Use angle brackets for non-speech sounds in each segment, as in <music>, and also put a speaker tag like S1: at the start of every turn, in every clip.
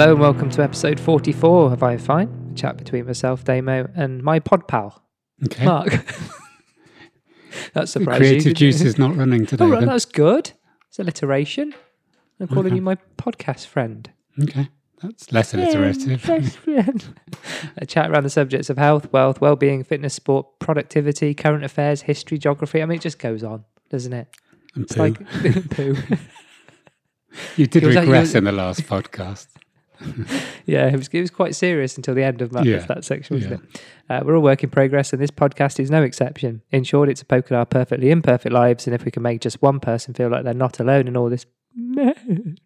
S1: Hello and welcome to episode 44 of I Fine, a chat between myself, Damo, and my pod pal,
S2: Okay.
S1: Mark. <laughs> That's
S2: The
S1: surprising.
S2: creative juice is not running today.
S1: Oh, right, that's good. It's alliteration. I'm calling
S2: Okay.
S1: you my podcast friend.
S2: Okay. That's less alliterative. <laughs>
S1: A chat around the subjects of health, wealth, well-being, fitness, sport, productivity, current affairs, history, geography. I mean, it just goes on, doesn't it?
S2: And
S1: It's
S2: poo.
S1: like poo. <laughs>
S2: you did regress
S1: you-
S2: in the last podcast. <laughs>
S1: Yeah, it was, it was quite serious until the end of that,
S2: Yeah.
S1: that section, wasn't it? Uh, we're all work in progress, and this podcast is no exception. In short, it's a poke at our perfectly imperfect lives, and if we can make just one person feel like they're not alone in all this, <laughs> then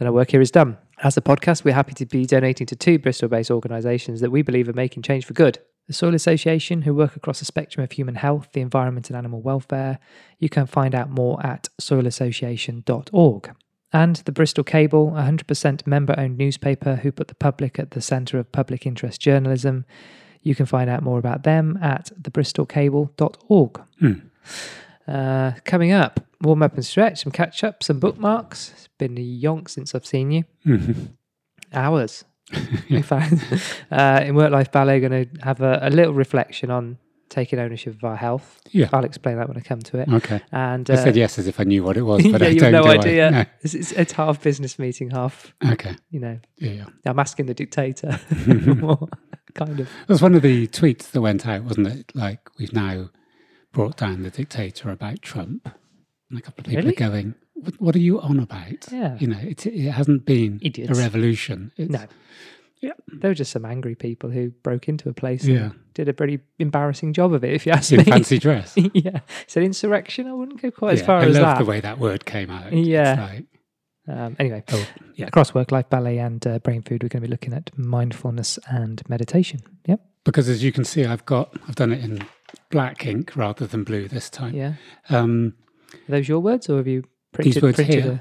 S1: our work here is done. As a podcast, we're happy to be donating to two Bristol based organisations that we believe are making change for good. The Soil Association, who work across the spectrum of human health, the environment, and animal welfare. You can find out more at soilassociation.org and the Bristol Cable, a 100% member owned newspaper who put the public at the centre of public interest journalism. You can find out more about them at thebristolcable.org.
S2: Hmm.
S1: Uh, coming up, warm up and stretch, some catch up, some bookmarks. It's been a yonk since I've seen you.
S2: Mhm.
S1: Hours. <laughs> In fact, <laughs> uh, in Work Life Ballet, going to have a, a little reflection on taking ownership of our health.
S2: Yeah.
S1: I'll explain that when I come to it.
S2: Okay.
S1: And
S2: I
S1: uh,
S2: said yes as if I knew what it was, <laughs> but
S1: yeah,
S2: I
S1: you
S2: don't.
S1: have no
S2: do
S1: idea.
S2: No.
S1: It's, it's, it's half business meeting, half
S2: Okay.
S1: you know,
S2: Yeah, yeah.
S1: I'm asking the dictator. <laughs> <laughs> Kind of.
S2: It was one of the tweets that went out, wasn't it? Like we've now brought down the dictator about Trump, and a couple of people
S1: Really?
S2: are going, "What, what are you on about?"
S1: Yeah.
S2: You know, it, it hasn't been
S1: Idiots.
S2: a revolution. It's,
S1: No.
S2: Yeah.
S1: They were just some angry people who broke into a place
S2: Yeah.
S1: and did a pretty embarrassing job of it, if you ask
S2: In
S1: me.
S2: fancy <laughs> dress.
S1: yeah. Said insurrection, I wouldn't go quite as far
S2: I
S1: as that.
S2: I love the way that word came out.
S1: Yeah.
S2: It's like,
S1: Um, anyway,
S2: oh, yeah.
S1: across work life ballet and uh, brain food, we're going to be looking at mindfulness and meditation. Yep.
S2: because as you can see, I've got I've done it in black ink rather than blue this time.
S1: Yeah.
S2: Um,
S1: Are those your words or have you printed, these
S2: words
S1: printed
S2: here?
S1: a.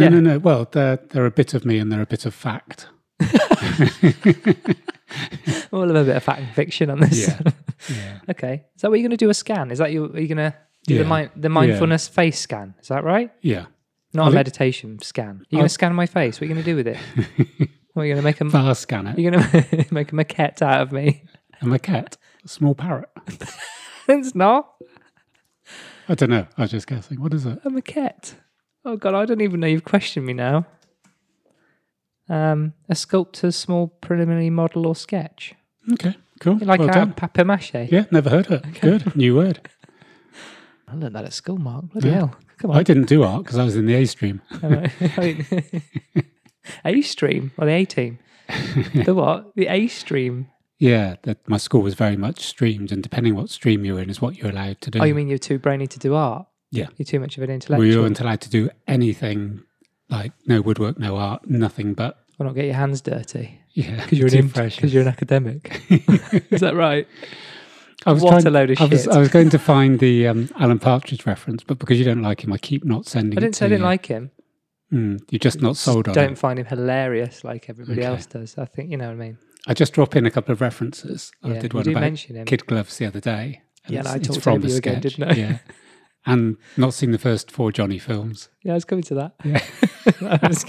S2: no,
S1: Yeah.
S2: no, no. Well, they're they're a bit of me and they're a bit of fact. <laughs>
S1: All of a bit of fact and fiction on this.
S2: Yeah. <laughs> Yeah.
S1: okay. Is that what you're going to do a scan? Is that you? Are you going to do the,
S2: Yeah.
S1: mi- the mindfulness face scan? Is that right?
S2: Yeah.
S1: Not
S2: I'll
S1: a meditation scan. You're going to scan my face. What are you going to do with it? <laughs> What are you going to make a
S2: Far scanner.
S1: you're going to make a maquette out of me?
S2: A maquette? a small parrot.
S1: it's not
S2: I don't know. I was just guessing. What is it?
S1: a maquette. Oh god, I don't even know you've questioned me now. Um, a sculptor's small preliminary model or sketch,
S2: Okay. Cool.
S1: like
S2: well
S1: out papier mâché.
S2: Yeah. Never heard of it. Good. New word.
S1: I learned that at school, Mark. Bloody
S2: Yeah.
S1: hell! Come on.
S2: I didn't do art because I was in the A stream. <laughs> <laughs>
S1: A stream or the A team? <laughs> the what? The A stream.
S2: Yeah, that my school was very much streamed, and depending what stream you're in is what you're allowed to do.
S1: Oh, you mean you're too brainy to do art?
S2: Yeah.
S1: You're too much of an
S2: we
S1: intellectual.
S2: weren't allowed to do anything like no woodwork, no art, nothing but
S1: Or not get your hands dirty
S2: yeah. <laughs>
S1: because you're an because you're an academic. <laughs> Is that right?
S2: I was
S1: what
S2: trying,
S1: a load of
S2: I was,
S1: shit.
S2: I was going to find the um, Alan Partridge reference, but because you don't like him, I keep not sending.
S1: I didn't say I didn't
S2: you.
S1: like him.
S2: Mm, you're just not sold on
S1: Don't
S2: him.
S1: find him hilarious like everybody
S2: Okay.
S1: else does. I think you know what I mean.
S2: I just drop in a couple of references. I did one
S1: did
S2: about kid gloves the other day. and
S1: Yeah, and I
S2: it's
S1: talked
S2: from a
S1: you again, didn't I?
S2: Yeah, <laughs> and not seen the first four Johnny films.
S1: Yeah, I was coming to that.
S2: Yeah. <laughs>
S1: that was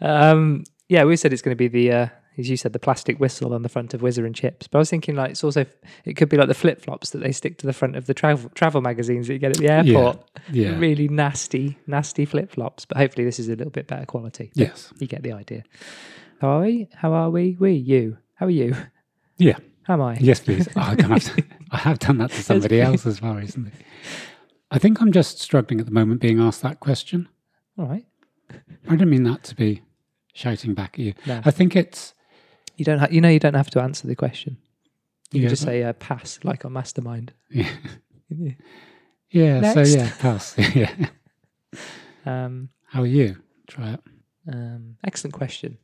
S1: um, yeah, we said it's going to be the, uh, as you said, the plastic whistle on the front of Whizzer and Chips. But I was thinking, like, it's also it could be like the flip flops that they stick to the front of the travel travel magazines that you get at the airport.
S2: Yeah. yeah.
S1: Really nasty, nasty flip flops. But hopefully, this is a little bit better quality.
S2: Yes.
S1: You get the idea. How are we? How are we? We, you. How are you?
S2: Yeah.
S1: How am I?
S2: Yes, please. Oh, I, have to, <laughs> I have done that to somebody else as well recently. I think I'm just struggling at the moment being asked that question.
S1: All right.
S2: I don't mean that to be shouting back at you.
S1: No.
S2: I think it's
S1: You don't. Ha- you know, you don't have to answer the question. You
S2: Yeah,
S1: can just say uh, pass, like on Mastermind.
S2: yeah,
S1: Yeah.
S2: yeah so yeah, pass. <laughs> yeah.
S1: Um,
S2: How are you? Try it.
S1: um, excellent question.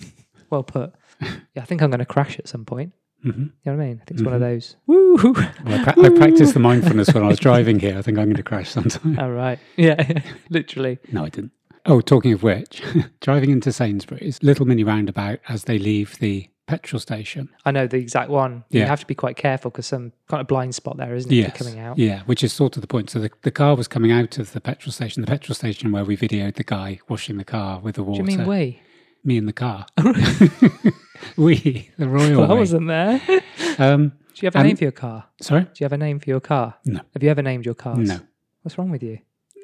S1: <laughs> well put. Yeah, I think I'm going to crash at some point.
S2: Hmm
S1: You know what I mean? I think it's one of
S2: Mhm.
S1: those. Woo!
S2: Well, I, pra- I practiced the mindfulness when I was driving here. I think I'm going to crash sometime.
S1: All right. <laughs> Yeah, <laughs> literally.
S2: No, I didn't. Oh, talking of which, <laughs> driving into Sainsbury's, little mini roundabout as they leave the petrol station.
S1: I know the exact one.
S2: Yeah.
S1: You have to be quite careful because some kind of blind spot there, isn't it?
S2: Yes.
S1: Coming out.
S2: Yeah, which is sort of the point. So the, the car was coming out of the petrol station, the petrol station where we videoed the guy washing the car with the water.
S1: Do you mean we?
S2: Me in the car. <laughs> we, the royal
S1: Well, I wasn't there. <laughs> Do
S2: Um,
S1: you have a
S2: Um,
S1: name for your car?
S2: sorry?
S1: Do you have a name for your car?
S2: No.
S1: Have you ever named your cars?
S2: No.
S1: What's wrong with you?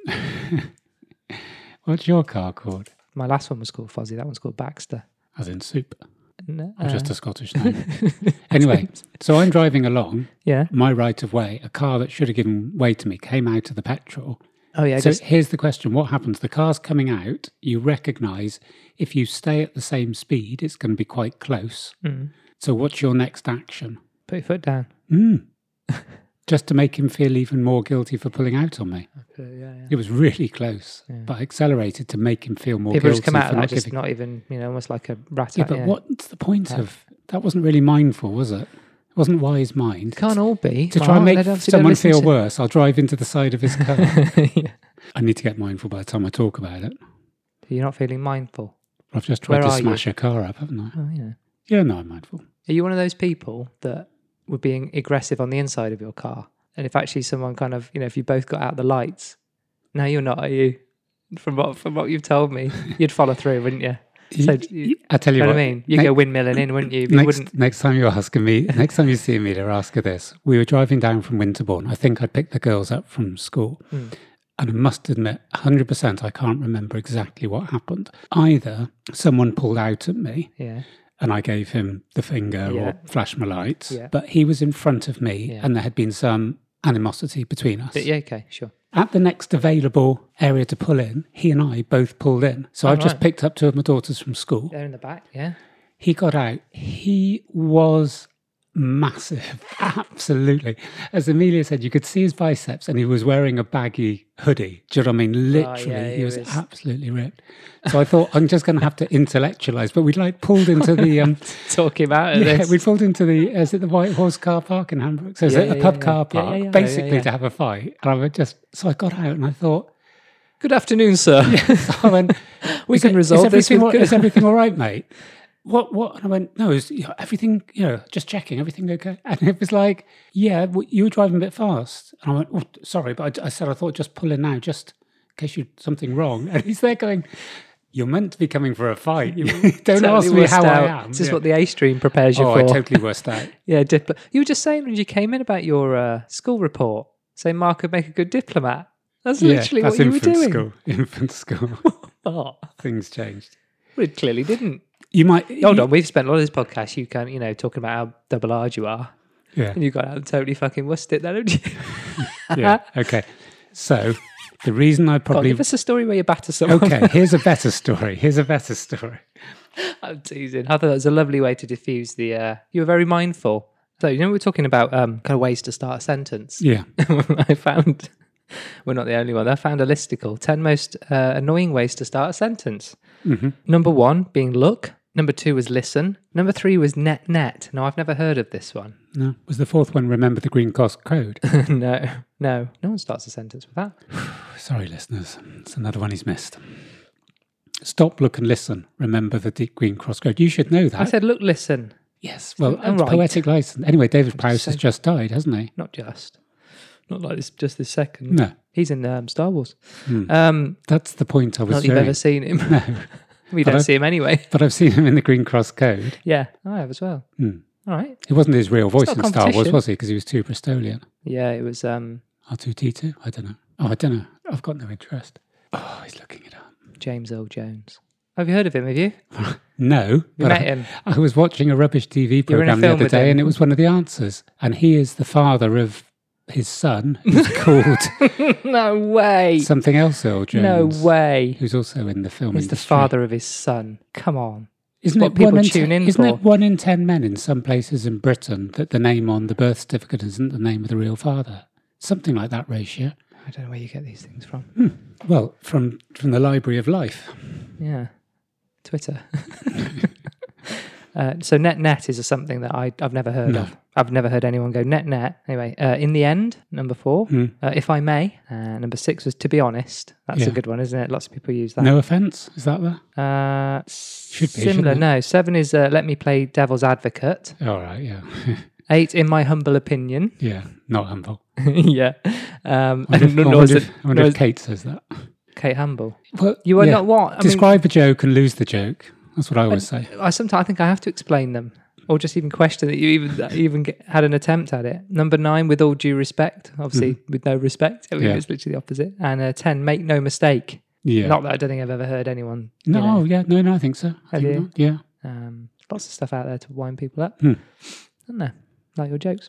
S1: <laughs>
S2: What's your car called?
S1: My last one was called Fuzzy. That one's called Baxter.
S2: As in soup,
S1: No,
S2: or just a Scottish name. anyway, so I'm driving along,
S1: yeah.
S2: my right of way, a car that should have given way to me came out of the petrol.
S1: Oh yeah.
S2: so
S1: just,
S2: here's the question what happens? The car's coming out, you recognize if you stay at the same speed, it's going to be quite close.
S1: mm,
S2: So, what's your next action?
S1: put your foot down.
S2: Mm. <laughs> Just to make him feel even more guilty for pulling out on me.
S1: Yeah, yeah.
S2: It was really close,
S1: Yeah.
S2: but I accelerated to make him feel more guilty.
S1: People just come out of
S2: not
S1: just
S2: giving.
S1: not even, you know, almost like a rat.
S2: yeah, but what's the point of that? Wasn't really mindful, was it? It wasn't wise mind.
S1: Can't all be.
S2: to try and make
S1: they'd obviously don't
S2: someone feel worse, I'll drive into the side of his <laughs> car.
S1: Yeah.
S2: I need to get mindful by the time I talk about it.
S1: You're not feeling mindful.
S2: I've just tried
S1: Where
S2: to
S1: are you?
S2: smash a car up, haven't I?
S1: Oh, know.
S2: Yeah, no, I'm mindful.
S1: Are you one of those people that were being aggressive on the inside of your car? And if actually someone kind of, you know, if you both got out the lights, no, you're not, are you? From what from what you've told me, <laughs> you'd follow through, wouldn't you? So, you
S2: I tell you
S1: know
S2: what,
S1: what I mean? You
S2: ne-
S1: go windmilling in, wouldn't you? But you
S2: next,
S1: wouldn't.
S2: next time you're asking me, next time you see me, to ask her this. We were driving down from Winterbourne. I think I picked the girls up from school.
S1: Hmm.
S2: And I must admit, 100%, I can't remember exactly what happened. Either someone pulled out at me
S1: Yeah.
S2: and I gave him the finger
S1: Yeah.
S2: or flashed my lights,
S1: Yeah.
S2: but he was in front of me and there had been some animosity between us.
S1: But yeah, okay, sure.
S2: At the next available area to pull in, he and I both pulled in. So I've just
S1: right.
S2: picked up two of my daughters from school.
S1: There in the back, yeah.
S2: He got out. He was massive. <laughs> Absolutely. As Amelia said, you could see his biceps and he was wearing a baggy hoodie. Do you know what I mean? Literally,
S1: Oh, yeah,
S2: he
S1: he
S2: was,
S1: was-
S2: absolutely ripped. So I thought, I'm just going to have to intellectualize. But we'd like pulled into the. Um, <laughs>
S1: Talk him out of
S2: yeah,
S1: this.
S2: we pulled into the. Is it the White Horse car park in Hambrook? So it's
S1: Yeah,
S2: a,
S1: yeah,
S2: pub car park, basically to have a fight. And I would just. So I got out and I thought,
S1: Good afternoon, sir. <laughs>
S2: I went,
S1: We can
S2: it-
S1: resolve
S2: is
S1: this
S2: all-
S1: good-
S2: is everything all right, mate? What, what? And I went, no, is you know, everything, you know, just checking, everything okay? <laughs> And it was like, yeah, w- you were driving a bit fast. And I went, oh, sorry, but I, I said, I thought just pull in now, just in case you something wrong. <laughs> And he's there going, you're meant to be coming for a fight. <laughs> Don't
S1: Totally
S2: ask me how
S1: out.
S2: I am.
S1: This is
S2: Yeah.
S1: what the A stream prepares you
S2: oh,
S1: for.
S2: Oh, I totally worst out.
S1: Yeah, You were just saying when you came in about your uh, school report, saying Mark would make a good diplomat. That's literally
S2: that's
S1: what you were
S2: infant
S1: doing.
S2: school. Infant school. Things changed.
S1: well, it clearly didn't.
S2: You might
S1: Hold
S2: you-
S1: on, we've spent a lot of this podcast. You can, you know, talking about how double R you are,
S2: Yeah.
S1: and you got out and totally fucking wussed it, then? <laughs>
S2: Yeah. Okay. So the reason I probably
S1: give us a story where you batter someone.
S2: okay. <laughs> Here's a better story. Here's a better story.
S1: I'm teasing. I thought that was a lovely way to diffuse the. Uh, you were very mindful. So you know we were talking about um, kind of ways to start a sentence.
S2: Yeah. <laughs>
S1: I found we're not the only one. I found a listicle: ten most uh, annoying ways to start a sentence.
S2: hmm
S1: Number one being look. Number two was listen. Number three was net net. No, I've never heard of this one.
S2: No. Was the fourth one remember the Green Cross Code? <laughs>
S1: no, no, no one starts a sentence with that. <sighs>
S2: Sorry, listeners. It's another one he's missed. Stop, look, and listen. Remember the deep Green Cross Code. You should know that.
S1: I said, look, listen.
S2: yes. Well,
S1: Oh, right.
S2: poetic license. Anyway, David Prowse has just died, hasn't he?
S1: Not just, not like this, just this second.
S2: No.
S1: He's in um, Star Wars.
S2: Hmm.
S1: Um,
S2: That's the point I was
S1: not you've ever seen him. <laughs>
S2: No. <laughs>
S1: we don't
S2: I-
S1: see him anyway. <laughs>
S2: But I've seen him in the Green Cross Code.
S1: Yeah, I have as well.
S2: Hmm.
S1: All right.
S2: It wasn't his real voice in Star Wars, was he? Because he was too Bristolian.
S1: Yeah, it was um,
S2: R2D2? I don't know. Oh, I don't know. I've got no interest. Oh, he's looking it up.
S1: James Earl Jones. Have you heard of him? Have you? <laughs>
S2: No,
S1: You met
S2: I,
S1: him.
S2: I was watching a rubbish TV
S1: were in a
S2: program the other day,
S1: him.
S2: and it was one of the answers. And he is the father of his son, who's <laughs> called <laughs>
S1: no way.
S2: something else, Earl
S1: No way.
S2: who's also in the film
S1: He's the father of his son. Come on.
S2: Isn't it
S1: people
S2: one in
S1: tune
S2: ten,
S1: in
S2: Isn't
S1: for.
S2: it one in ten men in some places in Britain that the name on the birth certificate isn't the name of the real father? Something like that ratio.
S1: I don't know where you get these things from. Hmm.
S2: Well, from from the Library of Life.
S1: Yeah. Twitter. <laughs> Uh, so net net is something that I, I've never heard
S2: No.
S1: of. I've never heard anyone go net net. Anyway, uh, in the end, number four,
S2: Mm.
S1: uh, if I may. Uh, number six was to be honest. That's
S2: Yeah.
S1: a good one, isn't it? Lots of people use that.
S2: No offense, is that there?
S1: Uh,
S2: Should be,
S1: similar. No, seven is uh, let me play devil's advocate.
S2: All right, yeah, <laughs>
S1: Eight, in my humble opinion. <laughs>
S2: yeah, not humble. <laughs>
S1: yeah. Um,
S2: I wonder, if, I wonder if, I wonder if Kate says that.
S1: Kate Humble.
S2: Well,
S1: You are
S2: yeah.
S1: not what? I mean,
S2: Describe a joke and lose the joke. That's what I always say.
S1: I sometimes I think I have to explain them, or just even question that you even that you even get, had an attempt at it. Number nine, with all due respect, obviously with no respect, I mean,
S2: Mm-hmm. Yeah.
S1: it's literally the opposite. And uh, ten, make no mistake.
S2: Yeah.
S1: Not that I don't think I've ever heard anyone.
S2: no,
S1: know,
S2: yeah, no, no, I think so. I think not. Yeah.
S1: um, lots of stuff out there to wind people up.
S2: Hmm.
S1: Isn't there? Like your jokes.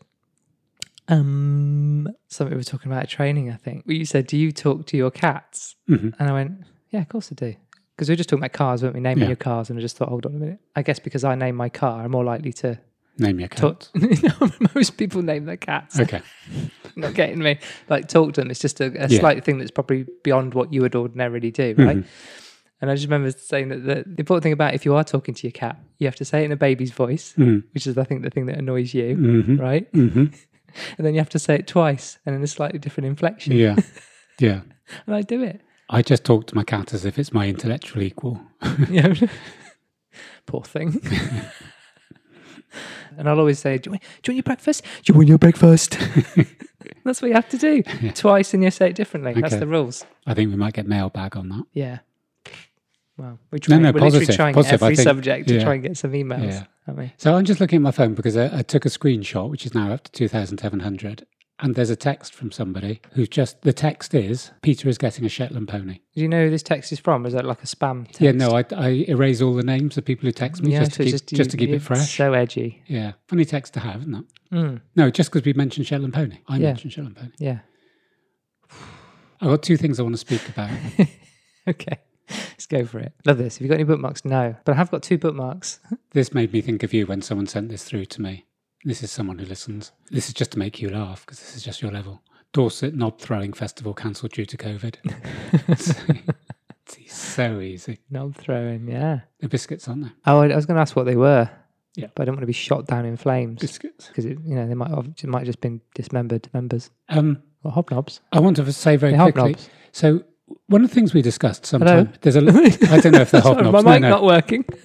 S1: Um, something we were talking about training. I think you said, "Do you talk to your cats?"
S2: hmm
S1: And I went, "Yeah, of course I do." Because we were just talking about cars, weren't we? Naming
S2: Yeah.
S1: your cars, and I just thought, hold on a minute. I guess because I name my car, I'm more likely to
S2: Name your cat.
S1: talk. <laughs> <laughs> most people name their cats.
S2: Okay. <laughs>
S1: Not getting me. Like talk to them. It's just a, a
S2: Yeah.
S1: slight thing that's probably beyond what you would ordinarily do, right?
S2: Mhm.
S1: And I just remember saying that the, the important thing about if you are talking to your cat, you have to say it in a baby's voice,
S2: Mm.
S1: which is I think the thing that annoys you,
S2: hmm
S1: right?
S2: hmm
S1: And then you have to say it twice and in a slightly different inflection.
S2: Yeah. Yeah.
S1: And I do it.
S2: I just talk to my cat as if it's my intellectual equal. <laughs>
S1: Yeah. Poor thing. <laughs> and I'll always say, do you, want, do you want your breakfast? Do you want your breakfast? <laughs> That's what you have to do.
S2: Yeah.
S1: Twice and you say it differently. That's the rules.
S2: I think we might get mailbag on that.
S1: Yeah. Well, we try,
S2: no,
S1: we're literally
S2: positive,
S1: trying
S2: positive,
S1: every
S2: think-
S1: subject to
S2: yeah.
S1: try and get some emails.
S2: Yeah. So I'm just looking at my phone because I, I took a screenshot, which is now up to 2,700. And there's a text from somebody who's just, the text is, Peter is getting a Shetland pony.
S1: Do you know who this text is from? Is that like a spam text?
S2: Yeah, no, I, I erase all the names of people who text me
S1: Yeah,
S2: just,
S1: so
S2: to keep, just, to keep it fresh.
S1: So edgy.
S2: yeah, funny text to have, isn't it?
S1: Mm,
S2: No, just because we mentioned Shetland pony. I
S1: Yeah.
S2: mentioned Shetland pony.
S1: yeah.
S2: I've got two things I want to speak about. <laughs>
S1: Okay. Let's go for it. Love this. Have you got any bookmarks? No. But I have got two bookmarks.
S2: this made me think of you when someone sent this through to me. This is someone who listens. This is just to make you laugh because this is just your level. Dorset Knob Throwing Festival cancelled due to COVID. it's <laughs> so easy.
S1: Knob throwing, yeah.
S2: The biscuits, aren't they?
S1: Oh, I I was going to ask what they were.
S2: Yeah.
S1: But I don't want to be shot down in flames
S2: Biscuits.
S1: because you know they might have it might have just been dismembered members.
S2: Um,
S1: Or hobnobs.
S2: I want to say very
S1: They're
S2: quickly.
S1: hobnobs.
S2: So one of the things we discussed
S1: Hello?
S2: sometime there's a I don't know if they're <laughs>
S1: Sorry, my
S2: No,
S1: mic
S2: no.
S1: not working. <laughs>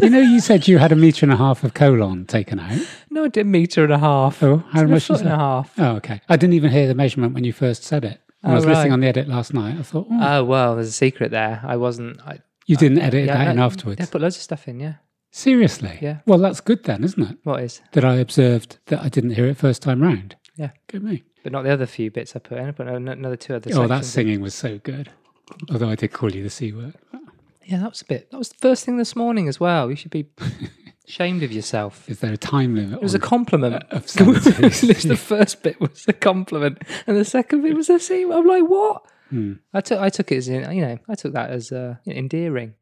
S2: you know, you said you had a metre and a half of colon taken out.
S1: no, I did a metre and a half.
S2: Oh, how
S1: It's a
S2: much
S1: foot
S2: is
S1: and a half.
S2: Oh, okay. I didn't even hear the measurement when you first said it. When I
S1: Oh,
S2: was listening on the edit last night. I thought, oh,
S1: Oh well, there's a secret there. I wasn't. I,
S2: you didn't edit
S1: yeah,
S2: that in afterwards.
S1: Yeah, put loads of stuff in. Yeah.
S2: Seriously?
S1: Yeah.
S2: Well, that's good then, isn't it?
S1: What is?
S2: That I observed that I didn't hear it first time round.
S1: Yeah.
S2: Good me.
S1: But not the other few bits I put in. I put another two other.
S2: Oh, that
S1: sections in.
S2: singing was so good. Although I did call you the C word.
S1: Yeah, that was a bit. That was the first thing this morning as well. You should be <laughs> ashamed of yourself.
S2: Is there a time limit?
S1: It was a compliment.
S2: of <laughs>
S1: the first bit was a compliment, and the second bit was a C. I'm like, what?
S2: Hmm.
S1: I took I took it as you know I took that as uh, endearing.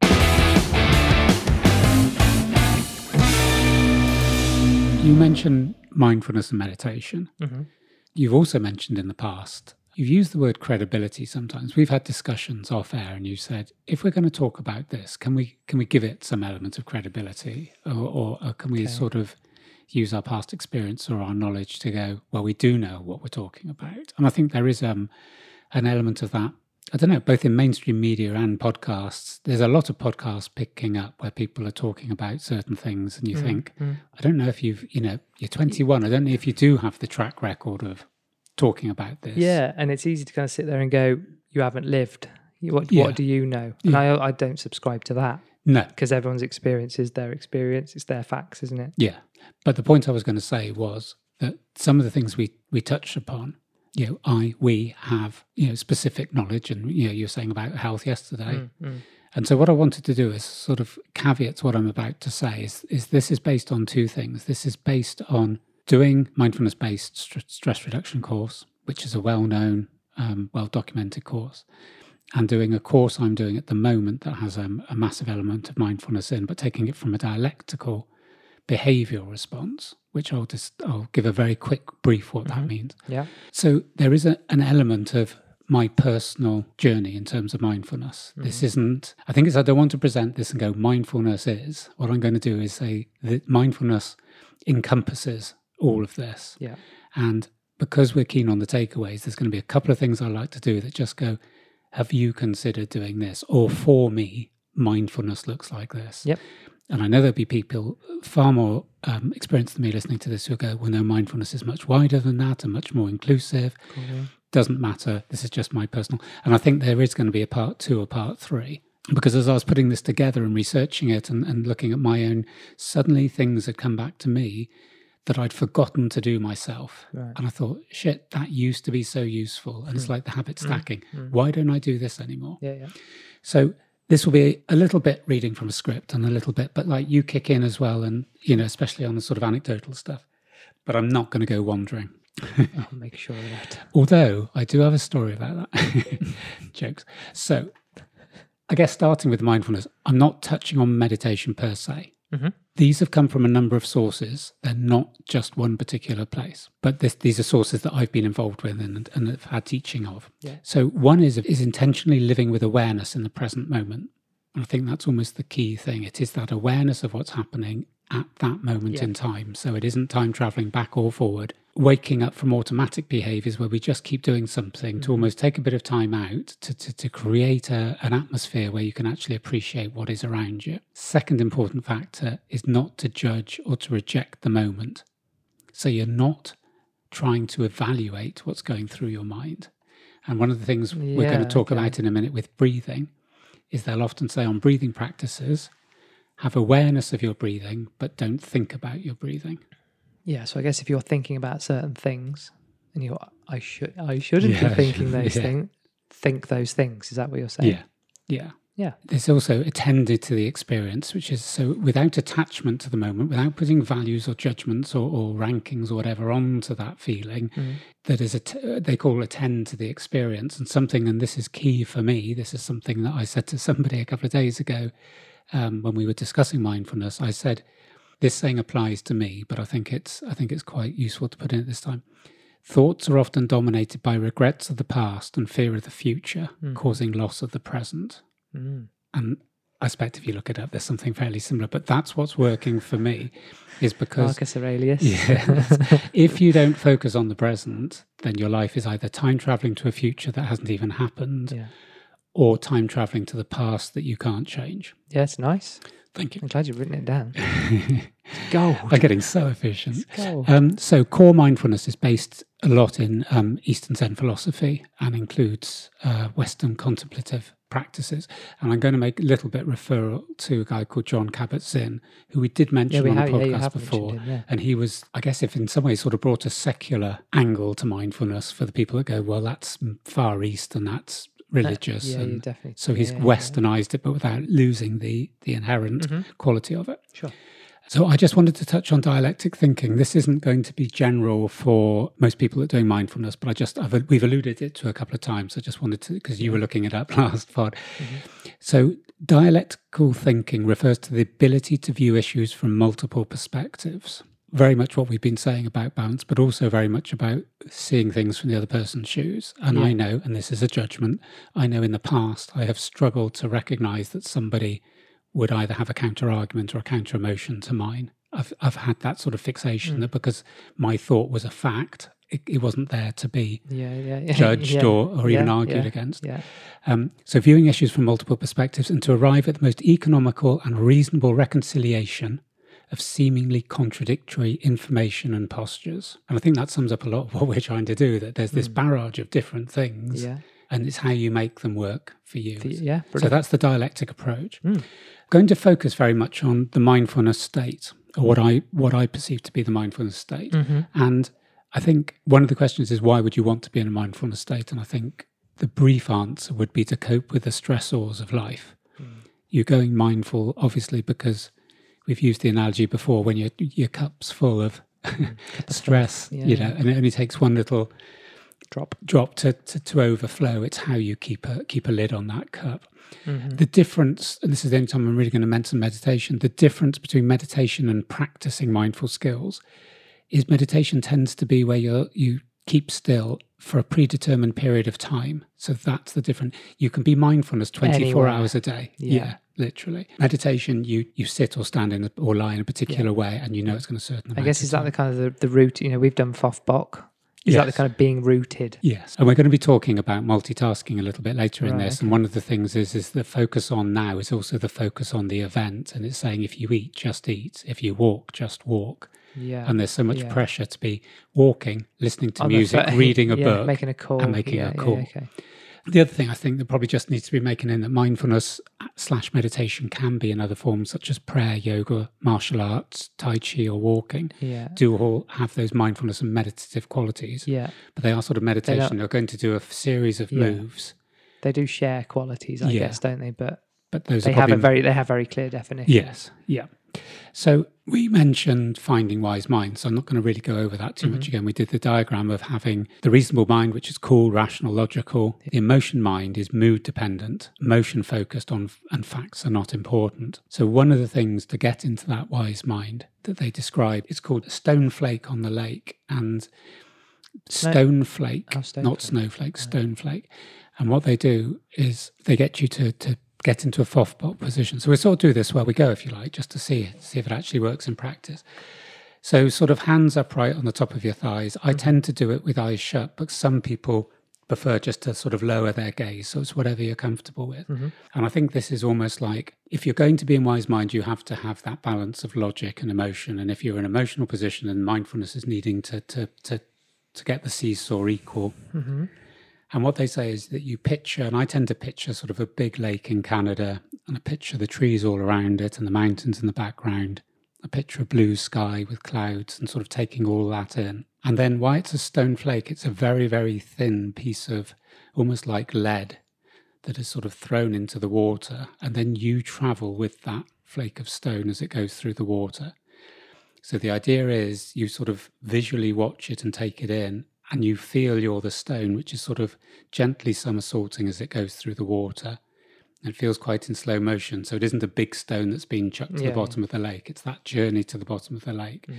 S2: You mentioned mindfulness and meditation.
S1: Mhm.
S2: You've also mentioned in the past, you've used the word credibility sometimes. We've had discussions off air, and you said, if we're going to talk about this, can we can we give it some element of credibility, or, or, or can we
S1: Okay.
S2: sort of use our past experience or our knowledge to go, well, we do know what we're talking about, and I think there is um, an element of that. I don't know, both in mainstream media and podcasts, there's a lot of podcasts picking up where people are talking about certain things, and you think,
S1: mm.
S2: I don't know if you've, you know, you're 21. I don't know if you do have the track record of talking about this.
S1: Yeah, and it's easy to kind of sit there and go, "You haven't lived. What
S2: Yeah.
S1: what do you know?" And I I don't subscribe to that
S2: No.
S1: because everyone's experience is their experience. It's their facts, isn't it?
S2: Yeah. But the point I was going to say was that some of the things we, we touched upon, you know, I, we have, you know, specific knowledge. And, you know, you were saying about health yesterday.
S1: Mm, mm.
S2: And so what I wanted to do is sort of caveat what I'm about to say is, is this is based on two things. This is based on doing mindfulness based st- stress reduction course, which is a well known, um, well documented course, and doing a course I'm doing at the moment that has um, a massive element of mindfulness in, but taking it from a dialectical behavioral response, which I'll just I'll give a very quick brief what that mm-hmm. means.
S1: Yeah.
S2: So there is a, an element of my personal journey in terms of mindfulness. This mm-hmm. isn't, I think it's, I don't want to present this and go, mindfulness is. What I'm going to do is say that mindfulness encompasses all of this.
S1: Yeah.
S2: And because we're keen on the takeaways, there's going to be a couple of things I like to do that just go, have you considered doing this? Or for me, mindfulness looks like this.
S1: Yep.
S2: And I know there'll be people far more um, experienced than me listening to this who go, well, no, mindfulness is much wider than that and much more inclusive. Doesn't matter. This is just my personal. And I think there is going to be a part two or part three. Because as I was putting this together and researching it and, and looking at my own, suddenly things had come back to me that I'd forgotten to do myself.
S1: Right.
S2: And I thought, shit, that used to be so useful. And it's hmm. like the habit hmm. stacking. Hmm. Why don't I do this anymore?
S1: Yeah. Yeah.
S2: So this will be a little bit reading from a script and a little bit, but like you kick in as well, and you know, especially on the sort of anecdotal stuff. But I'm not going to go wandering. <laughs>
S1: I'll make sure of that.
S2: Although I do have a story about that. <laughs> Jokes. So I guess starting with mindfulness, I'm not touching on meditation per se.
S1: Mhm.
S2: These have come from a number of sources. They're not just one particular place, but this, these are sources that I've been involved with and, and have had teaching of.
S1: Yeah.
S2: So one is is intentionally living with awareness in the present moment. And I think that's almost the key thing. It is that awareness of what's happening at that moment
S1: Yeah.
S2: in time. So it isn't time traveling back or forward, waking up from automatic behaviors where we just keep doing something to mm-hmm. almost take a bit of time out to, to, to create a, an atmosphere where you can actually appreciate what is around you. Second important factor is not to judge or to reject the moment. So you're not trying to evaluate what's going through your mind. And one of the things we're going to talk
S1: okay.
S2: about in a minute with breathing is they'll often say on breathing practices, have awareness of your breathing, but don't think about your breathing.
S1: Yeah. So I guess if you're thinking about certain things and you're, I should, I shouldn't
S2: Yeah,
S1: be <laughs> thinking those
S2: yeah.
S1: things. Think those things. Is that what you're saying?
S2: Yeah. Yeah.
S1: Yeah.
S2: There's also attended to the experience, which is so without attachment to the moment, without putting values or judgments or, or rankings or whatever onto that feeling,
S1: Mm.
S2: that is, a they call attend to the experience. And something, and this is key for me, this is something that I said to somebody a couple of days ago um, when we were discussing mindfulness. I said, this saying applies to me, but I think it's I think it's quite useful to put in at this time. Thoughts are often dominated by regrets of the past and fear of the future, causing loss of the present.
S1: Mm.
S2: And I expect if you look it up, there's something fairly similar. But that's what's working for me, is because
S1: Marcus Aurelius.
S2: yeah, <laughs> if you don't focus on the present, then your life is either time traveling to a future that hasn't even happened,
S1: Yeah.
S2: Or time traveling to the past that you can't change.
S1: Yeah. It's nice.
S2: Thank you.
S1: I'm glad you've written it down. <laughs> Go.
S2: I'm getting so efficient. Um, so, core mindfulness is based a lot in um, Eastern Zen philosophy and includes uh, Western contemplative practices. And I'm going to make a little bit referral to a guy called Jon Kabat-Zinn, who we did
S1: yeah,
S2: mention
S1: we
S2: on the podcast
S1: have
S2: before.
S1: him, yeah.
S2: And he was, I guess, if in some ways sort of brought a secular angle to mindfulness for the people that go, well, that's far east and that's religious.
S1: Yeah, you
S2: and
S1: definitely.
S2: so he's
S1: yeah, yeah.
S2: westernized it, but without losing the the inherent
S1: Mhm.
S2: quality of it.
S1: Sure.
S2: So I just wanted to touch on dialectic thinking. This isn't going to be general for most people that are doing mindfulness, but I just I've, we've alluded it to a couple of times. I just wanted to because you were looking it up <laughs> last pod. So dialectical thinking refers to the ability to view issues from multiple perspectives. Very much what we've been saying about balance, but also very much about seeing things from the other person's shoes. And I know, and this is a judgment, I know in the past I have struggled to recognize that somebody would either have a counter argument or a counter emotion to mine. I've I've had that sort of fixation that because my thought was a fact, it, it wasn't there to be
S1: Yeah, yeah, yeah.
S2: judged <laughs>
S1: yeah,
S2: or, or even argued
S1: yeah,
S2: against.
S1: Yeah.
S2: Um, so viewing issues from multiple perspectives and to arrive at the most economical and reasonable reconciliation of seemingly contradictory information and postures. And I think that sums up a lot of <laughs> what we're trying to do. That there's this barrage of different things,
S1: Hmm. Yeah.
S2: and it's how you make them work for you.
S1: The- yeah.
S2: So that's the dialectic approach.
S1: Mm.
S2: Going to focus very much on the mindfulness state, or what I what I perceive to be the mindfulness state.
S1: Mhm.
S2: And I think one of the questions is why would you want to be in a mindfulness state? And I think the brief answer would be to cope with the stressors of life. You're going mindful, obviously, because we've used the analogy before when your your cup's full of <laughs> stress,
S1: Yeah,
S2: you know,
S1: yeah.
S2: and it only takes one little
S1: Drop.
S2: drop to, to, to overflow. It's how you keep a keep a lid on that cup.
S1: Mhm.
S2: The difference, and this is the only time I'm really going to mention meditation, the difference between meditation and practicing mindful skills is meditation tends to be where you're, you keep still for a predetermined period of time. So that's the different. You can be mindfulness 24
S1: Anywhere.
S2: hours a day.
S1: Yeah.
S2: literally. Meditation, you you sit or stand in a, or lie in a particular way, and you know it's going to certain.
S1: I guess is that the kind of the, the root? You know, we've done FOFBOC. Is that the kind of being rooted?
S2: Yes, and we're going to be talking about multitasking a little bit later in this. And one of the things is is the focus on now is also the focus on the event, and it's saying if you eat, just eat. If you walk, just walk.
S1: Yeah.
S2: And there's so much
S1: Yeah.
S2: pressure to be walking, listening to music, <laughs> reading a
S1: yeah,
S2: book,
S1: making a call,
S2: and making
S1: yeah,
S2: a call.
S1: okay.
S2: The other thing I think that probably just needs to be making in that mindfulness uh, slash meditation can be in other forms such as prayer, yoga, martial arts, tai chi, or walking.
S1: Yeah.
S2: Do all have those mindfulness and meditative qualities,
S1: Yeah.
S2: but they are sort of meditation. They're going to do a f- series of moves,
S1: They do share qualities, I guess, don't they? But
S2: but those
S1: they have a very they have very clear definition.
S2: yes, yeah. So we mentioned finding wise mind, so I'm not going to really go over that too much mm-hmm. again. We did the diagram of having the reasonable mind, which is cool, rational, logical. The emotion mind is mood dependent, emotion focused on, and facts are not important. So one of the things to get into that wise mind that they describe is called a stone flake on the lake, and stone flake,
S1: Oh, stone
S2: not
S1: flake.
S2: snowflake, stone flake. And what they do is they get you to to get into a FOFBOC position. So we sort of do this where we go, if you like, just to see see if it actually works in practice. So sort of hands upright on the top of your thighs. I tend to do it with eyes shut, but some people prefer just to sort of lower their gaze. So it's whatever you're comfortable with. Mm-hmm. And I think this is almost like if you're going to be in wise mind, you have to have that balance of logic and emotion. And if you're in an emotional position and mindfulness is needing to to to to get the seesaw equal, mm-hmm. And what they say is that you picture, and I tend to picture sort of a big lake in Canada, and I picture the trees all around it and the mountains in the background. A picture of blue sky with clouds and sort of taking all that in. And then why it's a stone flake, it's a very, very thin piece of almost like lead that is sort of thrown into the water. And then you travel with that flake of stone as it goes through the water. So the idea is you sort of visually watch it and take it in, and you feel you're the stone, which is sort of gently somersaulting as it goes through the water. It feels quite in slow motion. So it isn't a big stone that's been chucked to
S1: Yeah,
S2: the bottom of the lake. It's that journey to the bottom of the lake.
S1: Mm.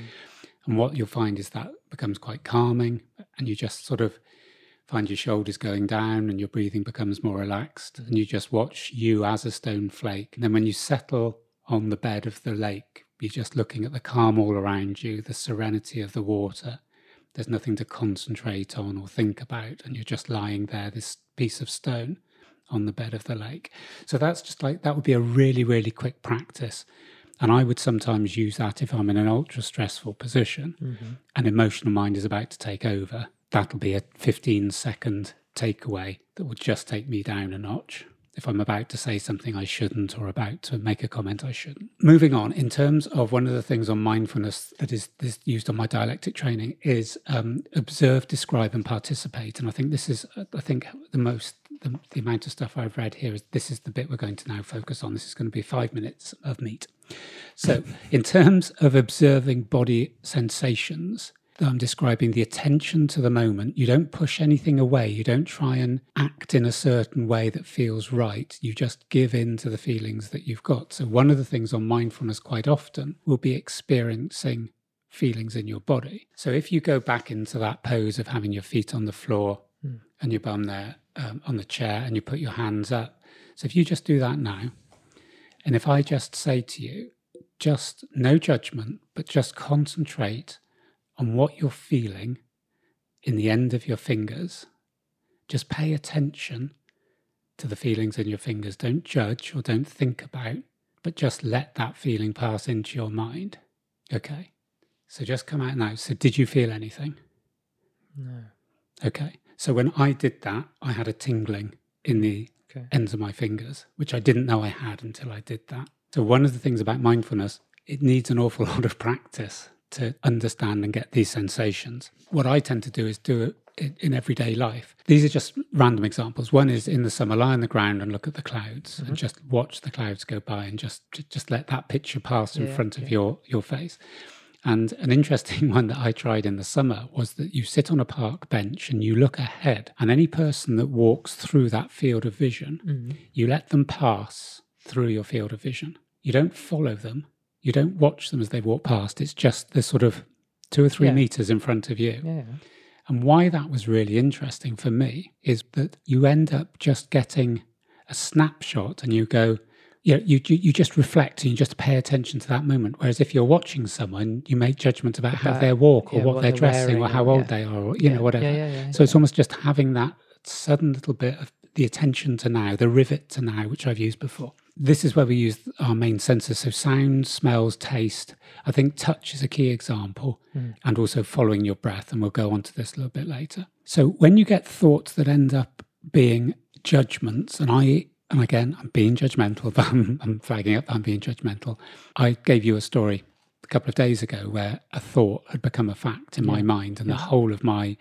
S2: And what you'll find is that becomes quite calming, and you just sort of find your shoulders going down and your breathing becomes more relaxed. And you just watch you as a stone flake. And then when you settle on the bed of the lake, you're just looking at the calm all around you, the serenity of the water. There's nothing to concentrate on or think about. And you're just lying there, this piece of stone on the bed of the lake. So that's just like, that would be a really, really quick practice. And I would sometimes use that if I'm in an ultra stressful position mm-hmm. and emotional mind is about to take over. That'll be a 15 second takeaway that would just take me down a notch if I'm about to say something I shouldn't or about to make a comment I shouldn't. Moving on, in terms of one of the things on mindfulness that is, is used on my dialectic training is um, observe, describe, and participate. And I think this is, I think, the most, the, the amount of stuff I've read here is this is the bit we're going to now focus on. This is going to be five minutes of meat. So, in terms of observing body sensations, I'm describing the attention to the moment. You don't push anything away. You don't try and act in a certain way that feels right. You just give in to the feelings that you've got. So, one of the things on mindfulness quite often will be experiencing feelings in your body. So, if you go back into that pose of having your feet on the floor and your bum there um, on the chair and you put your hands up. So, if you just do that now, and if I just say to you, just no judgment, but just concentrate on what you're feeling in the end of your fingers, just pay attention to the feelings in your fingers. Don't judge or don't think about, but just let that feeling pass into your mind. Okay. So just come out now. So, did you feel anything?
S1: No.
S2: Okay. So, when I did that, I had a tingling in the
S1: Okay.
S2: ends of my fingers, which I didn't know I had until I did that. So, one of the things about mindfulness, it needs an awful <laughs> lot of practice to understand and get these sensations. What I tend to do is do it in, everyday life. These are just random examples. One is in the summer, lie on the ground and look at the clouds and just watch the clouds go by and just just let that picture pass in
S1: Yeah,
S2: front of
S1: yeah.
S2: your your face. And an interesting <laughs> one that I tried in the summer was that you sit on a park bench and you look ahead, and any person that walks through that field of vision,
S1: Mm.
S2: you let them pass through your field of vision. You don't follow them, you don't watch them as they walk past. It's just the sort of two or three
S1: Yeah.
S2: meters in front of you.
S1: Yeah.
S2: And why that was really interesting for me is that you end up just getting a snapshot and you go, you, know, you, you you just reflect and you just pay attention to that moment. Whereas if you're watching someone, you make judgments about how
S1: About-
S2: they walk or
S1: yeah,
S2: what,
S1: what
S2: they're
S1: they're
S2: dressing or how old
S1: yeah.
S2: they are or, you know, whatever. So it's almost just having that sudden little bit of the attention to now, the rivet to now, which I've used before. This is where we use our main senses. So sound, smells, taste. I think touch is a key example
S1: Mm.
S2: and also following your breath. And we'll go on to this a little bit later. So when you get thoughts that end up being judgments, and I, and again, I'm being judgmental, <laughs> but I'm, I'm flagging up, I'm being judgmental. I gave you a story a couple of days ago where a thought had become a fact in my mind and
S1: Yeah.
S2: the whole of my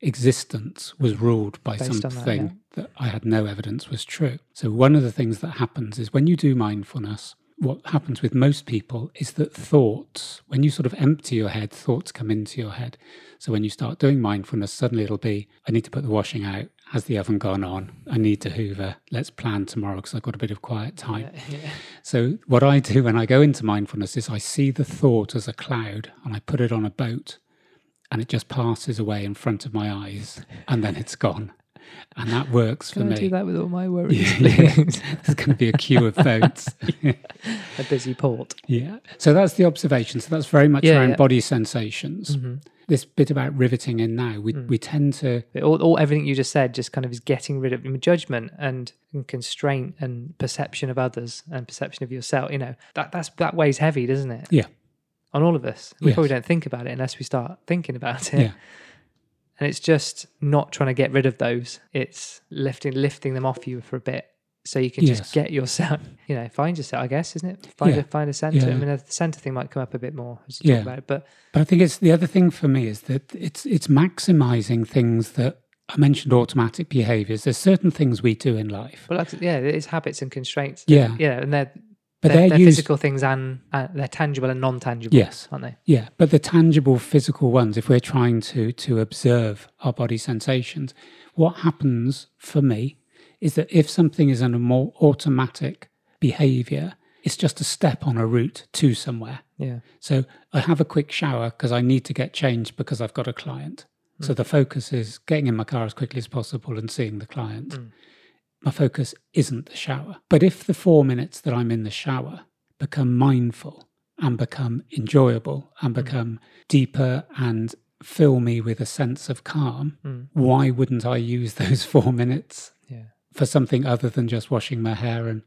S2: existence was ruled by
S1: Based on that,
S2: something that, I had no evidence was true. So, one of the things that happens is when you do mindfulness, what happens with most people is that thoughts, when you sort of empty your head, thoughts come into your head. So, when you start doing mindfulness, suddenly it'll be, I need to put the washing out. Has the oven gone on? I need to hoover. Let's plan tomorrow because I've got a bit of quiet time.
S1: Yeah, <laughs> yeah.
S2: So, what I do when I go into mindfulness is I see the thought as a cloud and I put it on a boat and it just passes away in front of my eyes and then it's gone. And that works for
S1: Can I
S2: me.
S1: do that with all my worries,
S2: Yeah. <laughs>
S1: please?
S2: There's going to be a queue of boats. <laughs>
S1: a busy port.
S2: yeah. So that's the observation. So that's very much
S1: Yeah,
S2: around
S1: yeah.
S2: body sensations.
S1: Mhm.
S2: This bit about riveting in now, we,
S1: Mm.
S2: we tend to,
S1: All, all everything you just said just kind of is getting rid of judgment and, and constraint and perception of others and perception of yourself. You know that that's that weighs heavy, doesn't it?
S2: Yeah.
S1: On all of us, we
S2: Yes.
S1: probably don't think about it unless we start thinking about it.
S2: Yeah.
S1: And it's just not trying to get rid of those. It's lifting lifting them off you for a bit, so you can
S2: Yes.
S1: just get yourself. <laughs> You know, find yourself. I guess, isn't it? Find
S2: Yeah.
S1: a find a center. I mean, the center thing might come up a bit more as you
S2: Yeah.
S1: talk about it, but
S2: but I think it's the other thing for me is that it's it's maximizing things that I mentioned automatic behaviors. There's certain things we do in life.
S1: like, yeah, it is habits and constraints.
S2: Yeah.
S1: yeah, and they're
S2: But
S1: they're,
S2: they're,
S1: they're
S2: used
S1: physical things and uh, they're tangible and non-tangible.
S2: Yes.
S1: aren't they?
S2: Yeah, but the tangible physical ones, if we're trying to to observe our body sensations, what happens for me is that if something is in a more automatic behavior, it's just a step on a route to somewhere.
S1: Yeah,
S2: So I have a quick shower because I need to get changed because I've got a client. So the focus is getting in my car as quickly as possible and seeing the client.
S1: Mm.
S2: My focus isn't the shower. But if the four minutes that I'm in the shower become mindful and become enjoyable and become deeper and fill me with a sense of calm,
S1: Mm.
S2: why wouldn't I use <laughs> those four minutes
S1: yeah,
S2: for something other than just washing my hair and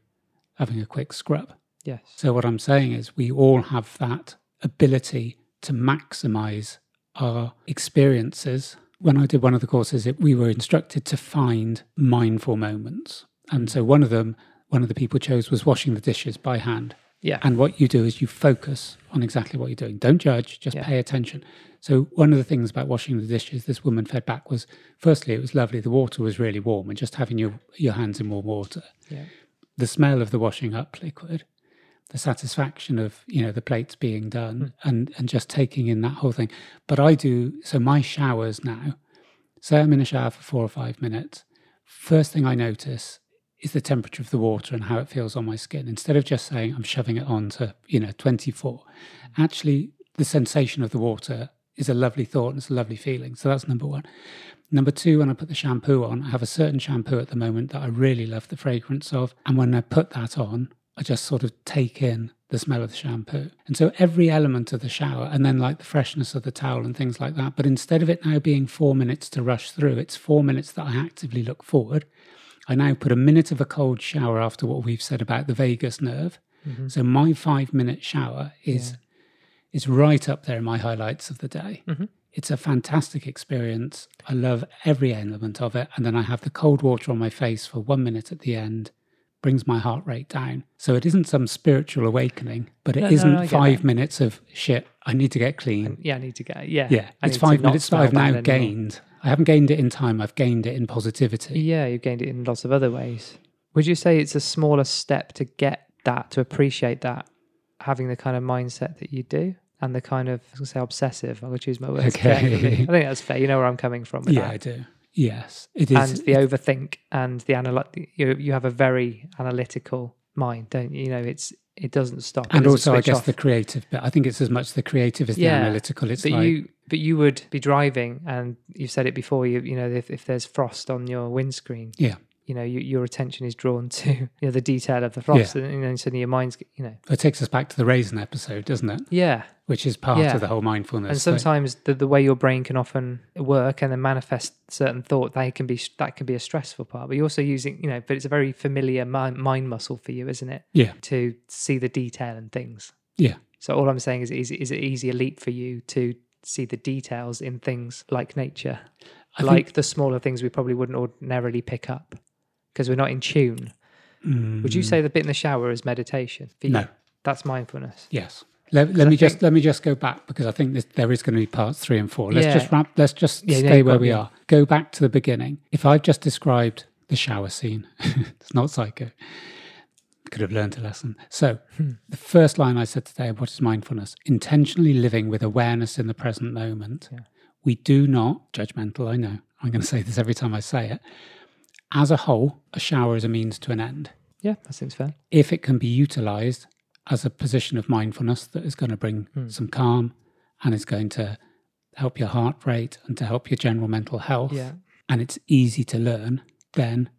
S2: having a quick scrub?
S1: yes,
S2: So, what I'm saying is, we all have that ability to maximize our experiences. When I did one of the courses, it, we were instructed to find mindful moments. And so, one of them, one of the people chose was washing the dishes by hand.
S1: yeah,
S2: And what you do is you focus on exactly what you're doing. Don't judge, just
S1: Yeah.
S2: pay attention. So, one of the things about washing the dishes, this woman fed back was firstly, it was lovely. The water was really warm, and just having your, your hands in warm water
S1: yeah,
S2: the smell of the washing up liquid, the satisfaction of you know the plates being done, hmm. and and just taking in that whole thing. But I do so. My showers now. Say I'm in a shower for four or five minutes. First thing I notice is the temperature of the water and how it feels on my skin. Instead of just saying I'm shoving it on to you know 24, actually the sensation of the water is a lovely thought and it's a lovely feeling. So that's number one. Number two, when I put the shampoo on, I have a certain shampoo at the moment that I really love the fragrance of. And when I put that on, I just sort of take in the smell of the shampoo. And so every element of the shower, and then like the freshness of the towel and things like that. But instead of it now being four minutes to rush through, it's four minutes that I actively look forward. I now put a minute of a cold shower after what we've said about the vagus nerve.
S1: Mhm.
S2: So my five minute shower is
S1: Yeah.
S2: is right up there in my highlights of the day.
S1: Mhm.
S2: It's a fantastic experience. I love every element of it. And then I have the cold water on my face for one minute at the end, brings my heart rate down. So it isn't some spiritual awakening, but it
S1: No, no,
S2: not
S1: no, get
S2: five
S1: that.
S2: minutes of shit, I need to get clean.
S1: yeah. I need to get yeah,
S2: yeah,
S1: I
S2: it's five minutes that I've now
S1: anymore.
S2: gained. I haven't gained it in time, I've gained it in positivity.
S1: Yeah, you've gained it in lots of other ways. Would you say it's a smaller step to get that, to appreciate that, having the kind of mindset that you do? And the kind of, I was going to say obsessive, I'm going to choose my words
S2: Okay.
S1: carefully. I think that's fair. You know where I'm coming from with
S2: Yeah, I do. Yes, it is.
S1: And the overthink and the analytic, you, you have a very analytical mind, don't you? You know, it's it doesn't stop.
S2: And
S1: doesn't
S2: also, I guess
S1: off.
S2: the creative bit. I think it's as much the creative as the analytical. It's
S1: but
S2: like,
S1: you but you would be driving and you've said it before you you know if, if there's frost on your windscreen
S2: Yeah.
S1: You know you, your attention is drawn <laughs> to you know the detail of the frost and, and then suddenly your mind's you know.
S2: It takes us back to the raisin episode, doesn't it?
S1: yeah.
S2: Which is part
S1: Yeah.
S2: of the whole mindfulness.
S1: and
S2: thing.
S1: sometimes the, the way your brain can often work and then manifest certain thought they can be that can be a stressful part. But you're also using you know but it's a very familiar mind, mind muscle for you isn't it?
S2: Yeah,
S1: to see the detail and things.
S2: Yeah,
S1: so all i'm saying is is, is it easier leap for you to see the details in things like nature?
S2: I
S1: like
S2: think,
S1: the smaller things we probably wouldn't ordinarily pick up because we're not in tune. Would you
S2: Mm,
S1: say the bit in the shower is meditation? For you?
S2: no?
S1: That's mindfulness.
S2: Yes. Let, let me just let me just go back because I think this, there is going to be parts three and four. Let's
S1: Yeah.
S2: just wrap. Let's just
S1: Yeah,
S2: stay
S1: you've
S2: where we are. Go back to the beginning. If I've just described the shower scene, <laughs> it's not psycho. Could have learned a lesson. So,
S1: Hmm.
S2: the first line I said today, what is mindfulness? Intentionally living with awareness in the present moment.
S1: Yeah.
S2: We do not judgmental. I know. I'm going to say this every time I say it. As a whole, a shower is a means to an end
S1: Yeah, that seems fair.
S2: if it can be utilized as a position of mindfulness that is going to bring
S1: Hmm.
S2: some calm and is going to help your heart rate and to help your general mental health,
S1: Yeah.
S2: and it's easy to learn, then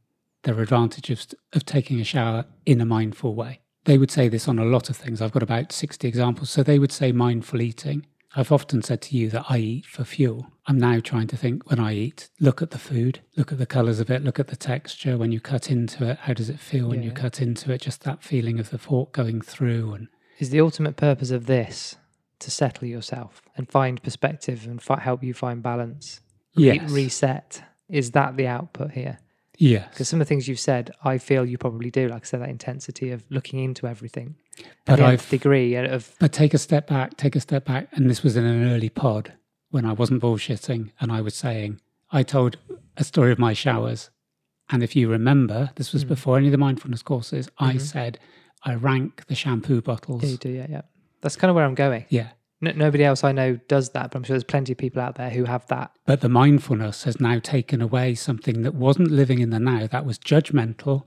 S2: there are advantages of taking a shower in a mindful way. They would say this on a lot of things. I've got about 60 examples. So they would say mindful eating. I've often said to you that I eat for fuel. I'm now trying to think when I eat, look at the food, look at the colors of it, look at the texture. When you cut into it, how does it feel when you cut into it? Just that feeling of the fork going through. And
S1: Is the ultimate purpose of this to settle yourself and find perspective and fi- help you find balance? Re-
S2: yes,
S1: reset. Is that the output here?
S2: Yes.
S1: Because some of the things you've said, I feel you probably do. Like I said, that intensity of looking into everything.
S2: But I've
S1: degree of
S2: But take a step back, take a step back. And this was in an early pod when I wasn't bullshitting and I was saying, I told a story of my showers. And if you remember, this was
S1: Mm.
S2: before any of the mindfulness courses, I
S1: Mhm.
S2: said, I rank the shampoo bottles.
S1: yeah, you do. Yeah, yeah. That's kind of where I'm going.
S2: Yeah.
S1: No, nobody else I know does that, but I'm sure there's plenty of people out there who have that.
S2: But the mindfulness has now taken away something that wasn't living in the now, that was judgmental.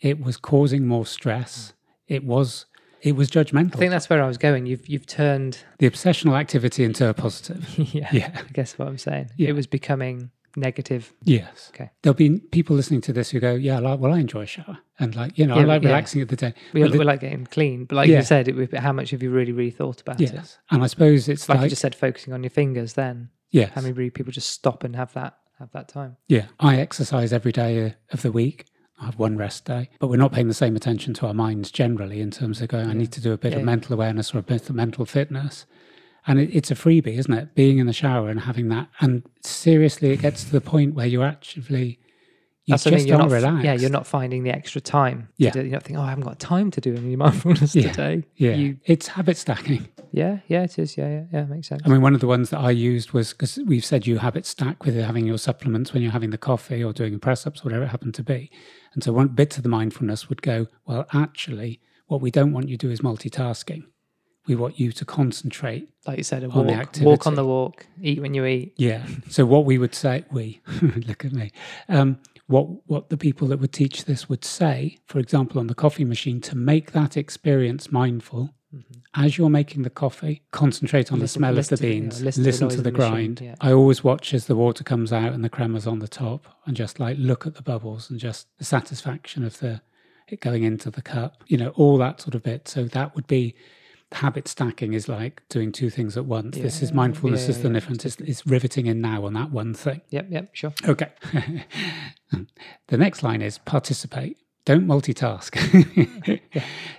S2: It was causing more stress. It was it was judgmental.
S1: I think that's where I was going. You've you've turned
S2: the obsessional activity into a positive. <laughs>
S1: yeah,
S2: Yeah.
S1: I guess what I'm saying.
S2: Yeah.
S1: It was becoming negative.
S2: Yes.
S1: Okay.
S2: There'll be people listening to this who go, Yeah, like, well, I enjoy a shower. And like, you know, I
S1: Yeah,
S2: like
S1: yeah.
S2: relaxing at the day.
S1: We,
S2: But the-
S1: we like getting clean, but like
S2: Yeah.
S1: you said, it, how much have you really, really thought about it?
S2: Yes. And I suppose it's
S1: Like,
S2: like,
S1: you just said, focusing on your fingers. Then
S2: yes.
S1: how many really people just stop and have that have that time?
S2: Yeah. I exercise every day of the week. I have one rest day, but we're not paying the same attention to our minds generally in terms of going, I need to do a bit
S1: Yeah,
S2: of mental awareness or a bit of mental fitness. And it, it's a freebie, isn't it? Being in the shower and having that. And seriously, it gets to the point where you're actually, you
S1: That's I
S2: just
S1: mean. You're
S2: aren't
S1: not, f-
S2: relaxed.
S1: yeah, you're not finding the extra time.
S2: Yeah.
S1: do you're not thinking, oh, I haven't got time to do any mindfulness <laughs>
S2: Yeah.
S1: today.
S2: Yeah.
S1: You,
S2: it's habit stacking.
S1: yeah, yeah, it is. Yeah, yeah, yeah, makes sense.
S2: I mean, one of the ones that I used was because we've said you habit stack with having your supplements when you're having the coffee or doing press ups, whatever it happened to be. And so one bit of the mindfulness would go, well, actually, what we don't want you to do is multitasking. We want you to concentrate.
S1: like you said, a
S2: on the
S1: walk, walk on the walk, eat when you eat.
S2: Yeah. So what we would say, we <laughs> look at me. Um, what what the people that would teach this would say, for example, on the coffee machine, to make that experience mindful. As you're making the coffee, concentrate on the smell of
S1: listen
S2: the
S1: to the- yeah,
S2: beans,
S1: listen
S2: listen,
S1: to the
S2: to the
S1: the machine,
S2: grind.
S1: yeah.
S2: I always watch as the water comes out and the crema's on the top, and just like look at the bubbles and just the satisfaction of the it going into the cup. You know, all that sort of bit. So that would be habit stacking is like doing two things at once. this is mindfulness
S1: yeah,
S2: is the
S1: yeah.
S2: difference. It's, it's riveting in now on that one thing.
S1: Yep, yep, sure.
S2: Okay. <laughs> the next line is participate. Don't multitask. <laughs>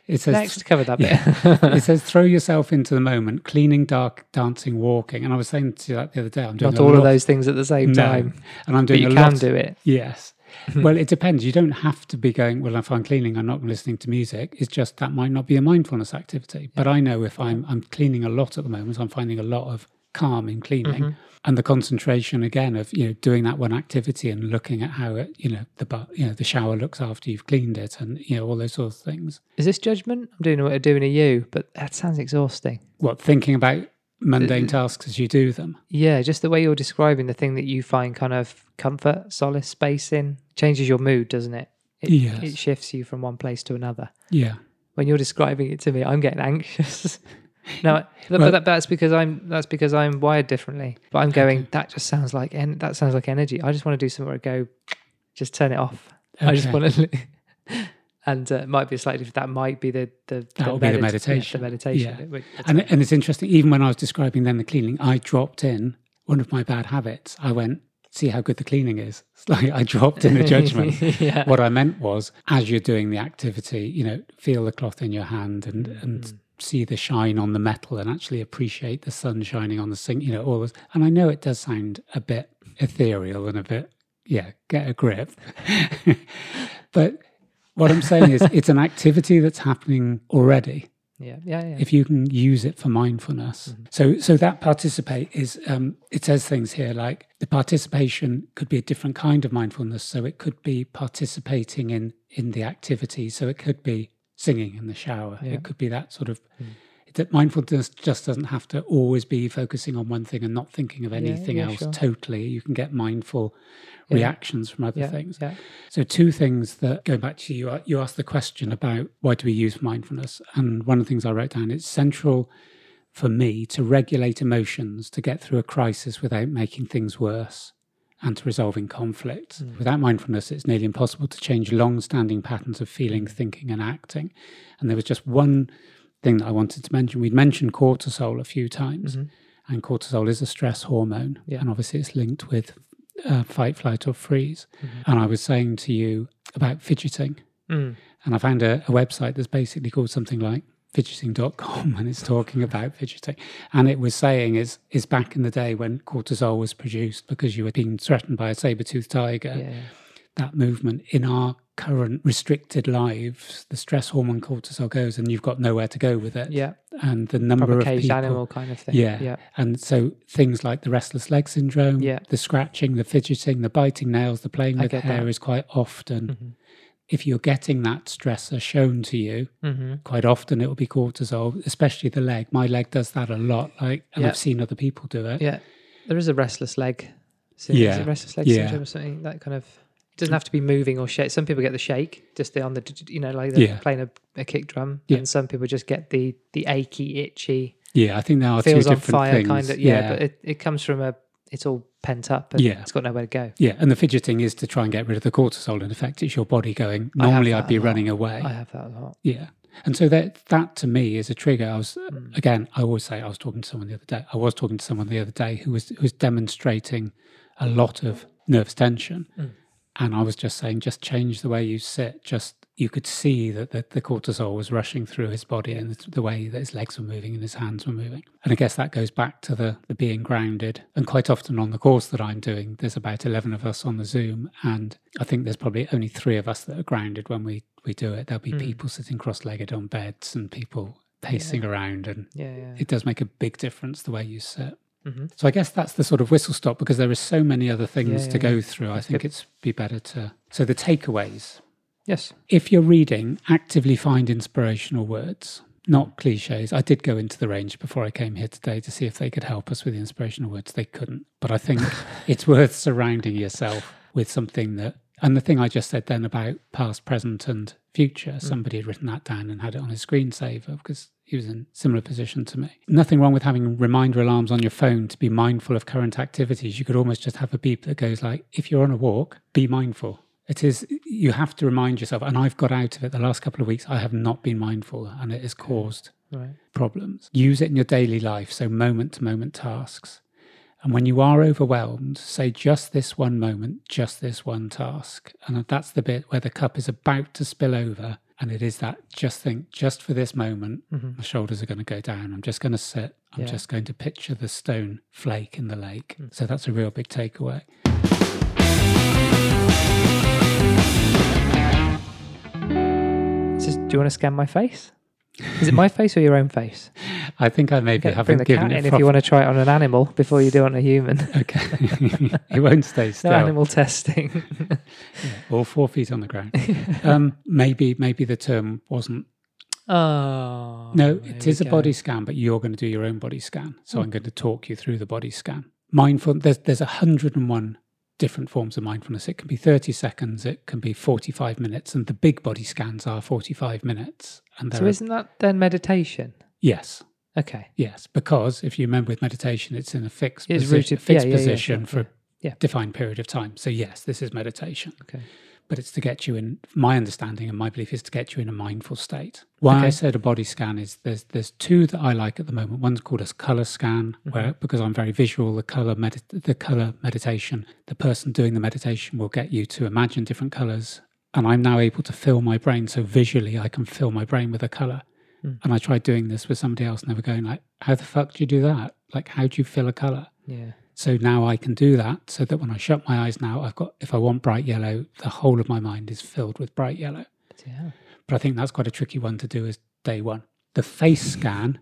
S2: It says
S1: Next, cover that bit.
S2: yeah. <laughs> it says throw yourself into the moment, cleaning, dark, dancing, walking. And I was saying to you that the other day, I'm doing
S1: Not all of those things at the same
S2: No.
S1: time,
S2: and I'm doing
S1: but
S2: you
S1: can
S2: lot.
S1: do it.
S2: Yes. Well, it depends. You don't have to be going, well, if I'm cleaning, I'm not listening to music. It's just that might not be a mindfulness activity. But I know if I'm I'm cleaning a lot at the moment, I'm finding a lot of calm in cleaning.
S1: Mhm.
S2: And the concentration again of, you know, doing that one activity and looking at how it, you know, the bu- you know, the shower looks after you've cleaned it and, you know, all those sort of things.
S1: Is this judgment? I'm doing what I'm doing to you, but that sounds exhausting.
S2: What, thinking about mundane
S1: Uh,
S2: tasks as you do them.
S1: Yeah, just the way you're describing the thing that you find kind of comfort, solace, space in changes your mood, doesn't it? It,
S2: Yes.
S1: it shifts you from one place to another.
S2: Yeah.
S1: When you're describing it to me, I'm getting anxious. <laughs> no, but,
S2: Well-
S1: but that's because I'm that's because I'm wired differently. But I'm going. That just sounds like en- that sounds like energy. I just want to do something where I go, just turn it off. I just want to. <laughs> And uh, it might be slightly. That might be the the,
S2: That'll be the
S1: medit- yeah,
S2: meditation.
S1: the meditation.
S2: Yeah.
S1: Which-
S2: And, and it's interesting, even when I was describing then the cleaning, I dropped in one of my bad habits. I went, see how good the cleaning is. <laughs> It's like I dropped in a judgment. <laughs>
S1: yeah.
S2: what I meant was, as you're doing the activity, you know, feel the cloth in your hand and, and see the shine on the metal and actually appreciate the sun shining on the sink, you know, all this. And I know it does sound a bit ethereal and a bit, yeah, get a grip. <laughs> but what I'm saying is, it's an activity that's happening already <laughs>
S1: yeah, yeah, yeah.
S2: if you can use it for mindfulness. So, so that participate is um, it says things here like the participation could be a different kind of mindfulness. So it could be participating in in the activity. So it could be singing in the shower.
S1: Yeah.
S2: It could be that sort of. That mindfulness just doesn't have to always be focusing on one thing and not thinking of anything
S1: yeah,
S2: else
S1: sure.
S2: totally. You can get mindful
S1: Yeah.
S2: reactions from other
S1: yeah,
S2: things.
S1: Yeah.
S2: So, two things that go back to you. You asked the question about why do we use mindfulness, and one of the things I wrote down it's central for me to regulate emotions to get through a crisis without making things worse and to resolving conflict. Mm. Without mindfulness, it's nearly impossible to change long-standing patterns of feeling, thinking, and acting. And there was just one thing that I wanted to mention. We'd mentioned cortisol a few times, and cortisol is a stress hormone,
S1: Yeah.
S2: and obviously it's linked with uh, fight, flight, or freeze.
S1: Mm-hmm.
S2: And I was saying to you about fidgeting,
S1: Mm.
S2: and I found a, a website that's basically called something like fidgeting.com <laughs> and it's talking about fidgeting. And it was saying is is back in the day when cortisol was produced because you were being threatened by a saber-toothed tiger,
S1: yeah.
S2: that movement in our current restricted lives, the stress hormone cortisol goes and you've got nowhere to go with it.
S1: Yeah.
S2: And the number
S1: Proper
S2: of
S1: caged
S2: people
S1: animal kind of thing.
S2: yeah.
S1: Yeah.
S2: And so things like the restless leg syndrome,
S1: Yeah.
S2: the scratching, the fidgeting, the biting nails, the playing with hair
S1: that.
S2: is quite often.
S1: Mhm.
S2: If you're getting that stressor shown to you,
S1: Mm-hmm.
S2: quite often it will be cortisol, especially the leg. My leg does that a lot. Like, and
S1: Yeah.
S2: I've seen other people do it.
S1: Yeah. There is a restless leg. syndrome. Is
S2: Yeah.
S1: it restless leg
S2: Yeah.
S1: syndrome or something? That kind of doesn't have to be moving or shake. Some people get the shake, just the on the you know like
S2: Yeah.
S1: playing a, a kick drum,
S2: Yeah.
S1: and some people just get the the achy, itchy,
S2: Yeah, I think there are
S1: feels
S2: two
S1: on
S2: different
S1: fire
S2: things.
S1: kind of. Yeah, but it, it comes from a. It's all pent up. And
S2: Yeah.
S1: it's got nowhere to go.
S2: yeah, and the fidgeting is to try and get rid of the cortisol. In effect, it's your body going. Normally, I'd be running away.
S1: I have that a lot.
S2: Yeah. And so that that to me is a trigger. I was
S1: Mm.
S2: again, I always say I was talking to someone the other day. I was talking to someone the other day who was who was demonstrating a lot of nervous tension.
S1: Mm.
S2: And I was just saying, just change the way you sit. Just you could see that the, the cortisol was rushing through his body and the, the way that his legs were moving and his hands were moving. And I guess that goes back to the the being grounded. And quite often on the course that I'm doing, there's about eleven of us on the Zoom, and I think there's probably only three of us that are grounded when we we do it. There'll be
S1: Mm.
S2: people sitting cross-legged on beds and people pacing around, and
S1: Yeah, yeah.
S2: it does make a big difference the way you sit.
S1: Hmm
S2: So I guess that's the sort of whistle stop because there is so many other things
S1: Yeah,
S2: to go
S1: yeah.
S2: through. I think
S1: good.
S2: it's be better to. So the takeaways.
S1: Yes.
S2: If you're reading, actively find inspirational words, not cliches. I did go into the range before I came here today to see if they could help us with the inspirational words. They couldn't. But I think <laughs> it's worth surrounding yourself with something that, and the thing I just said then about past, present, and future, mm. somebody had written that down and had it on his screensaver because he was in a similar position to me. Nothing wrong with having reminder alarms on your phone to be mindful of current activities. You could almost just have a beep that goes like, if you're on a walk, be mindful. It is, you have to remind yourself, and I've got out of it the last couple of weeks. I have not been mindful, and it has caused
S1: Right.
S2: problems. Use it in your daily life, so moment to moment tasks. And when you are overwhelmed, say just this one moment, just this one task. And that's the bit where the cup is about to spill over. And it is that just think, just for this moment,
S1: Mhm.
S2: my shoulders are going to go down. I'm just going to sit. I'm
S1: Yeah.
S2: just going to picture the stone flake in the lake.
S1: Mm.
S2: So that's a real big takeaway.
S1: Says, do you want to scan my face? Is it my face or your own face?
S2: I think I maybe
S1: Get-
S2: haven't
S1: Bring the
S2: given
S1: cat
S2: it
S1: in if you want to try it on an animal before you do it on a human. <laughs>
S2: Okay. <laughs> it won't stay <laughs> still.
S1: No animal testing.
S2: All four feet on the ground. um, maybe maybe the term wasn't
S1: oh.
S2: No, it is a body scan, but you're going to do your own body scan. So
S1: Hmm.
S2: I'm going to talk you through the body scan. Mindful. There's there's 101 different forms of mindfulness. It can be 30 seconds, it can be 45 minutes, and the big body scans are 45 minutes. And
S1: So isn't that then meditation?
S2: yes,
S1: Okay.
S2: yes, because if you remember with meditation, it's in a fixed,
S1: It's
S2: posi-
S1: rooted-
S2: fixed
S1: yeah, yeah, yeah,
S2: position for a defined period of time. So, yes, this is meditation.
S1: Okay.
S2: But it's to get you in my understanding and my belief is to get you in a mindful state why i said a body scan is there's there's two that i like at the moment one's called a color scan
S1: Mm-hmm.
S2: where because i'm very visual the color medit the color meditation the person doing the meditation will get you to imagine different colors and i'm now able to fill my brain so visually i can fill my brain with a color
S1: Mm.
S2: and i tried doing this with somebody else and they were going like how the fuck do you do that like how do you fill a color
S1: Yeah.
S2: So now I can do that so that when I shut my eyes now, I've got, if I want bright yellow, the whole of my mind is filled with bright yellow.
S1: Yeah.
S2: But I think that's quite a tricky one to do as day one. The face scan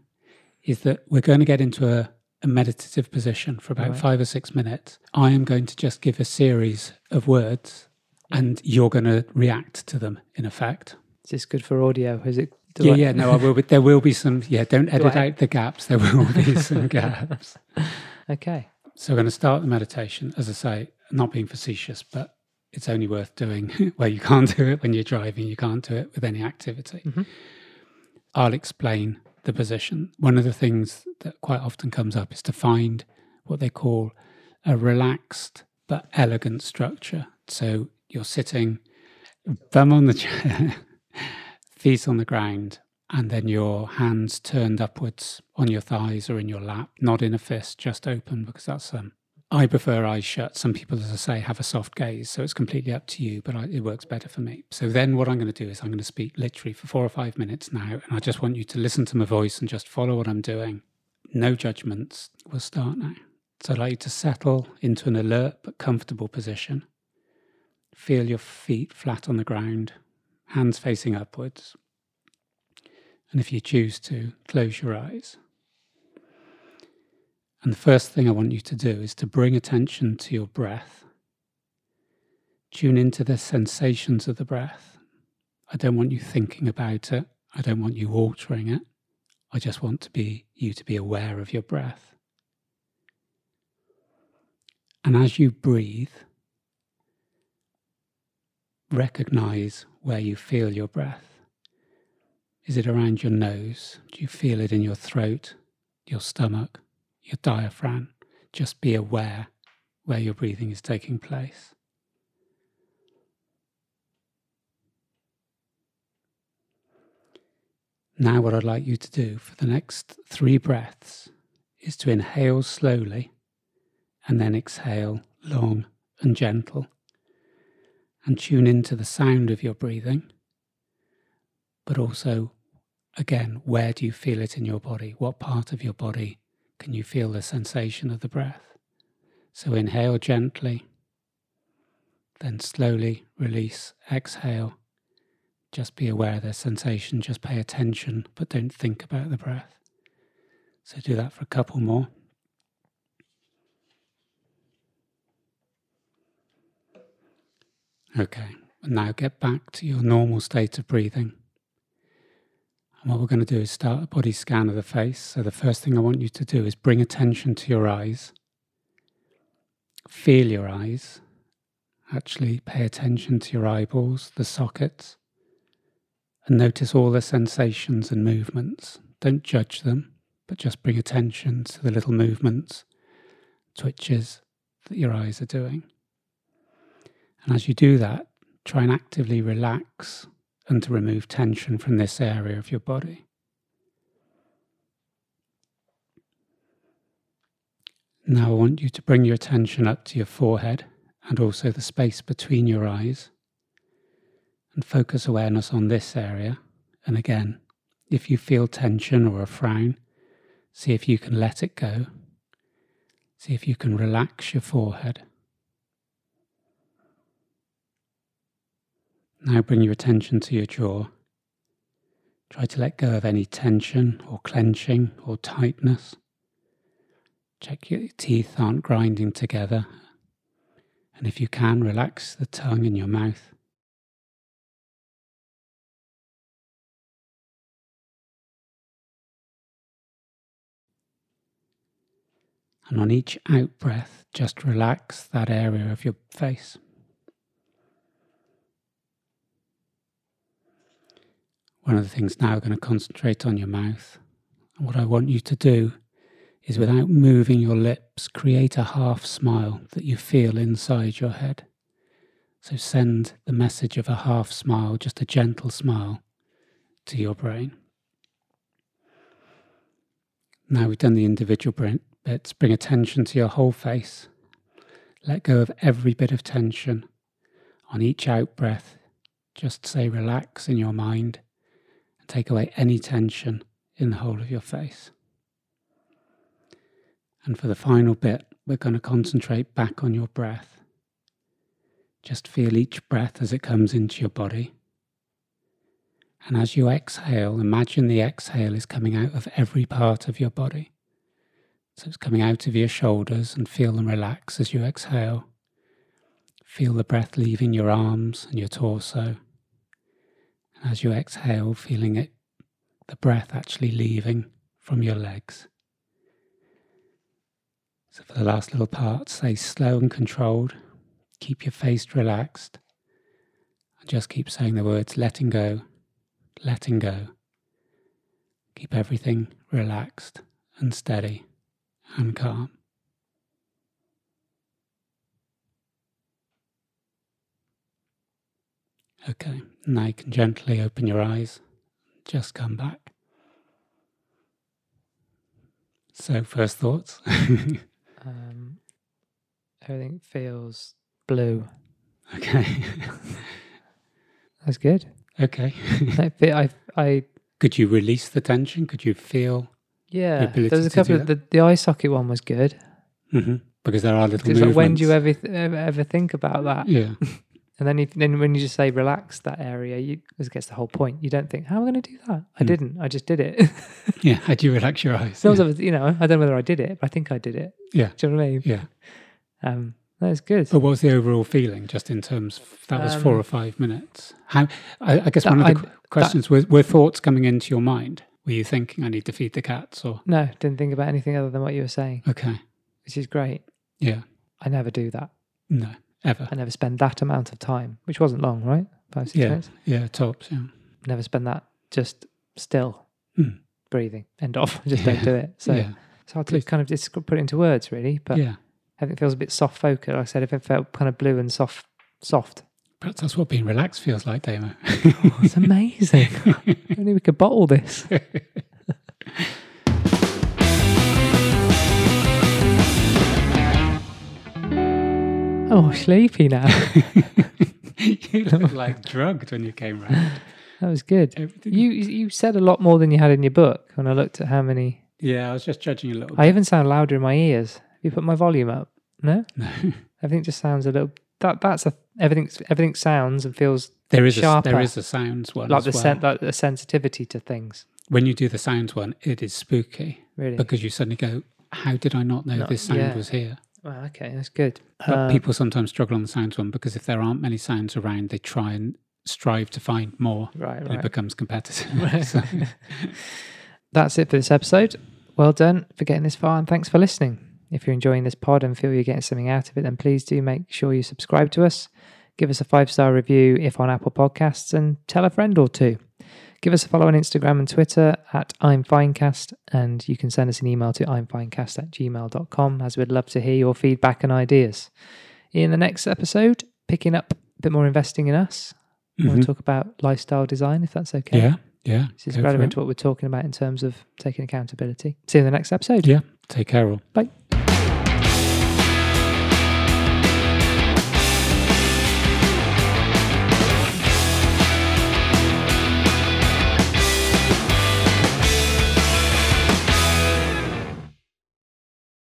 S2: is that we're going to get into a, a meditative position for about
S1: Right.
S2: five or six minutes. I am going to just give a series of words and you're going to react to them in effect.
S1: Is this good for audio? Is it? do
S2: yeah,
S1: I-
S2: yeah, no, I will. Be, there will be some. Yeah, don't <laughs> edit
S1: I-
S2: out the gaps. There will be <laughs> some gaps.
S1: Okay.
S2: So we're going to start the meditation. As I say, not being facetious, but it's only worth doing. <laughs> where you can't do it when you're driving. You can't do it with any activity.
S1: Mhm.
S2: I'll explain the position. One of the things that quite often comes up is to find what they call a relaxed but elegant structure. So you're sitting, thumb on the <laughs> chair, feet on the ground, and then your hands turned upwards on your thighs or in your lap, not in a fist, just open because that's um. I prefer eyes shut. Some people, as I say, have a soft gaze, so it's completely up to you. But I, it works better for me. So then, what I'm going to do is I'm going to speak literally for four or five minutes now, and I just want you to listen to my voice and just follow what I'm doing. No judgments. We'll start now. So I'd like you to settle into an alert but comfortable position. Feel your feet flat on the ground, hands facing upwards. And if you choose to, close your eyes. And the first thing I want you to do is to bring attention to your breath. Tune into the sensations of the breath. I don't want you thinking about it. I don't want you altering it. I just want to be you to be aware of your breath. And as you breathe, recognize where you feel your breath. Is it around your nose? Do you feel it in your throat, your stomach, your diaphragm? Just be aware where your breathing is taking place. Now, what I'd like you to do for the next three breaths is to inhale slowly and then exhale long and gentle and tune into the sound of your breathing, but also, again, where do you feel it in your body? What part of your body can you feel the sensation of the breath? So inhale gently, then slowly release, exhale. Just be aware of the sensation, just pay attention, but don't think about the breath. So do that for a couple more. Okay, and now get back to your normal state of breathing. And what we're going to do is start a body scan of the face. So the first thing I want you to do is bring attention to your eyes. Feel your eyes. Actually, pay attention to your eyeballs, the sockets, and notice all the sensations and movements. Don't judge them, but just bring attention to the little movements, twitches that your eyes are doing. And as you do that, try and actively relax and to remove tension from this area of your body. Now, I want you to bring your attention up to your forehead and also the space between your eyes and focus awareness on this area. And again, if you feel tension or a frown, see if you can let it go. See if you can relax your forehead. Now bring your attention to your jaw. Try to let go of any tension or clenching or tightness. Check your teeth aren't grinding together. And if you can, relax the tongue in your mouth. And on each out breath, just relax that area of your face. One of the things now, we're going to concentrate on your mouth. And what I want you to do is without moving your lips, create a half smile that you feel inside your head. So send the message of a half smile, just a gentle smile, to your brain. Now we've done the individual bits, bring attention to your whole face. Let go of every bit of tension. On each out breath, just say relax in your mind take away any tension in the whole of your face. And for the final bit, we're going to concentrate back on your breath. Just feel each breath as it comes into your body. And as you exhale, imagine the exhale is coming out of every part of your body. So it's coming out of your shoulders and feel them relax as you exhale. Feel the breath leaving your arms and your torso. And as you exhale, feeling it, the breath actually leaving from your legs. So for the last little part, stay slow and controlled. Keep your face relaxed. And just keep saying the words letting go, letting go. Keep everything relaxed and steady and calm. Okay, now you can gently open your eyes. Just come back. So, first thoughts? <laughs>
S1: um, everything feels blue.
S2: Okay.
S1: That's good.
S2: Okay.
S1: I, I, I,
S2: Could you release the tension? Could you feel?
S1: yeah.
S2: ability
S1: There was a couple of the, the eye socket one was good.
S2: hmm Because there are little
S1: It's
S2: movements.
S1: like when do you ever, th- ever ever think about that?
S2: Yeah. <laughs>
S1: And then if, then when you just say relax that area, you this gets the whole point. You don't think how am I going to do that? I
S2: Mm.
S1: didn't. I just did it. <laughs>
S2: Yeah. How do you relax your eyes? <laughs>
S1: Sometimes
S2: yeah.
S1: Was, you know, I don't know whether I did it, but I think I did it.
S2: Yeah.
S1: Do you know what I mean?
S2: yeah.
S1: Um, that's good.
S2: But what was the overall feeling, just in terms? Of, that was four
S1: Um,
S2: or five minutes. How? I, I guess one of the
S1: I-
S2: qu- questions were: Were thoughts coming into your mind? Were you thinking, "I need to feed the cats"? Or
S1: No, didn't think about anything other than what you were saying,
S2: okay,
S1: which is great.
S2: yeah,
S1: I never do that.
S2: no, ever,
S1: I never spend that amount of time, which wasn't long, right? Five, six
S2: Yeah.
S1: minutes.
S2: yeah, tops, yeah,
S1: Never spend that just still
S2: Mm.
S1: breathing. End off. I <laughs> just don't do it. So
S2: yeah,
S1: it's hard to
S2: Please.
S1: kind of just put it into words, really. But
S2: yeah.
S1: everything feels a bit soft focused. Like I said, if it felt kind of blue and soft, soft.
S2: Perhaps that's what being relaxed feels like, Damo.
S1: Oh, it's amazing. <laughs> only we could bottle this. <laughs> Oh, sleepy now. <laughs> <laughs>
S2: you looked like drugged when you came round.
S1: That was good.
S2: Everything.
S1: You you said a lot more than you had in your book when I looked at how many.
S2: yeah, I was just judging a little.
S1: I
S2: bit.
S1: even sound louder in my ears. Have you put my volume up? No, <laughs>
S2: No.
S1: everything just sounds a little. That that's a everything. Everything sounds and feels
S2: There is a
S1: Sharper.
S2: there is a sounds one
S1: like
S2: as
S1: the
S2: well.
S1: sen- like the sensitivity to things.
S2: when you do the sounds one, it is spooky
S1: Really.
S2: because you suddenly go, "How did I not know
S1: No,
S2: this sound
S1: yeah.
S2: was here?"
S1: Wow, okay, that's good.
S2: But
S1: Um,
S2: people sometimes struggle on the sounds one because if there aren't many sounds around, they try and strive to find more,
S1: right,
S2: and it becomes competitive.
S1: Right. <laughs> <laughs>
S2: So, <laughs>
S1: That's it for this episode. Well done for getting this far, and thanks for listening. If you're enjoying this pod and feel you're getting something out of it, then please do make sure you subscribe to us. Give us a five star review if on Apple Podcasts, and tell a friend or two. Give us a follow on Instagram and Twitter at I'm Finecast, and you can send us an email to imfinecast at gmail.com as we'd love to hear your feedback and ideas. In the next episode, picking up a bit more investing in us.
S2: Mhm.
S1: to talk about lifestyle design, if that's okay.
S2: yeah, yeah.
S1: This is relevant to what we're talking about in terms of taking accountability. See you in the next episode.
S2: Yeah. Take care, all.
S1: Bye.